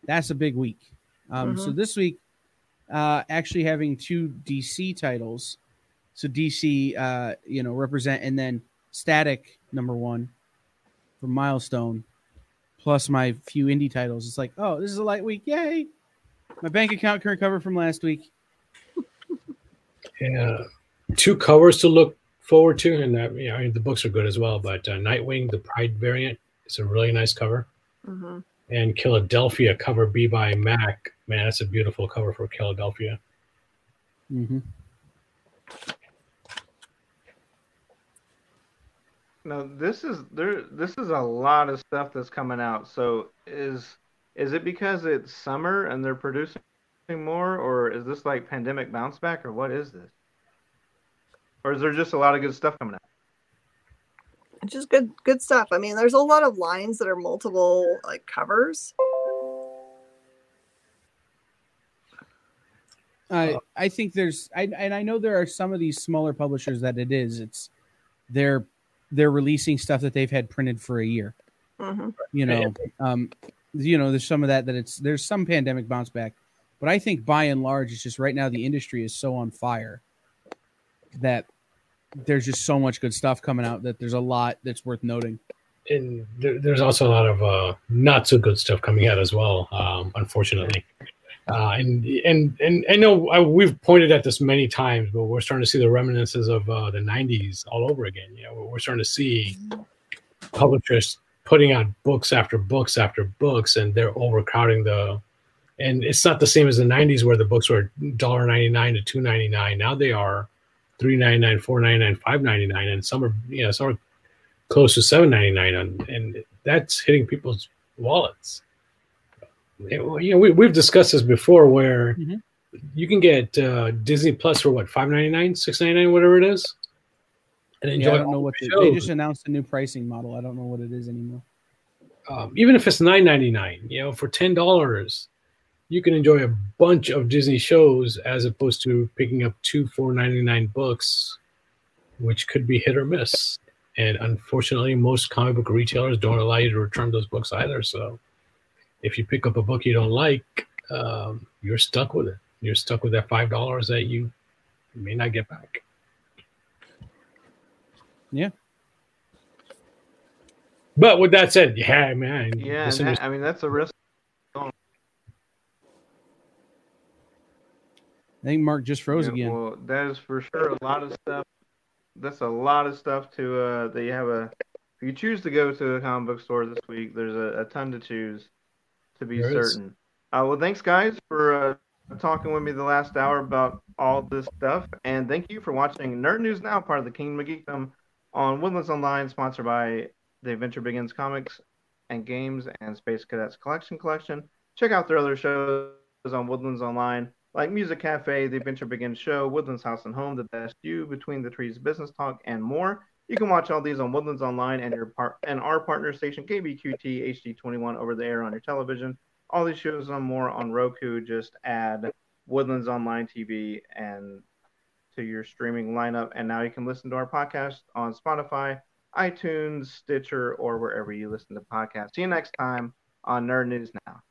that's a big week. Um, So this week, uh, actually having two DC titles, so DC, uh, you know, represent, and then Static number one for Milestone, plus my few indie titles. It's like, oh, this is a light week, yay! My bank account can recover from last week. Yeah, two covers to look forward to, and that you know, I mean, the books are good as well. But uh, Nightwing, the Pride variant, it's a really nice cover, hmm and Philadelphia cover B by Mac. Man, that's a beautiful cover for Philadelphia. Mm-hmm. No, this is there. This is a lot of stuff that's coming out. So is is it because it's summer and they're producing more, or is this like pandemic bounce back, or what is this? Or is there just a lot of good stuff coming out? It's just good good stuff. I mean, there's a lot of lines that are multiple like covers. I I think there's I and I know there are some of these smaller publishers that it is. It's they're they're releasing stuff that they've had printed for a year. hmm You know, um, you know, there's some of that that it's there's some pandemic bounce back, but I think by and large, it's just right now the industry is so on fire that there's just so much good stuff coming out that there's a lot that's worth noting. and there, there's also a lot of uh, not so good stuff coming out as well. Um, unfortunately, uh, and and and I know I, we've pointed at this many times, but we're starting to see the reminiscences of uh, the '90s all over again. You know, we're starting to see publishers putting out books after books after books, and they're overcrowding the. And it's not the same as the '90s where the books were $1.99 to $2.99. Now they are $3.99, $4.99, $5.99, and some are you know some are close to seven ninety nine, and and that's hitting people's wallets. It- you know, we we've discussed this before, where Mhm. you can get uh, Disney Plus for what five ninety nine, six ninety nine, whatever it is, and enjoy. Yeah, I don't know what the, they just announced a new pricing model. I don't know what it is anymore. um, even if it's nine ninety nine, you know, for ten dollars, you can enjoy a bunch of Disney shows as opposed to picking up two four ninety nine books, which could be hit or miss. And unfortunately, most comic book retailers don't allow you to return those books either. So, if you pick up a book you don't like, um, you're stuck with it. You're stuck with that five dollars that you may not get back. Yeah. But with that said, yeah, man. Yeah, this and industry- that, I mean that's a risk. I think Mark just froze Yeah, again. Well, that is for sure a lot of stuff. That's a lot of stuff to uh that you have a if you choose to go to a comic book store this week, there's a, a ton to choose to be There certain. Uh well thanks guys for uh talking with me the last hour about all this stuff and thank you for watching Nerd News Now, part of the Kingdom of Geekdom on Woodlands Online, sponsored by the Adventure Begins Comics and Games and Space Cadets Collection Connection. Check out their other shows on Woodlands Online, like Music Cafe, The Adventure Begins Show, Woodlands House and Home, The Best You, Between the Trees Business Talk, and more. You can watch all these on Woodlands Online and your part and our partner station KBQT HD21 over the air on your television. All these shows and more on Roku. Just add Woodlands Online TV and to your streaming lineup. And now you can listen to our podcast on Spotify, iTunes, Stitcher, or wherever you listen to podcasts. See you next time on Nerd News Now.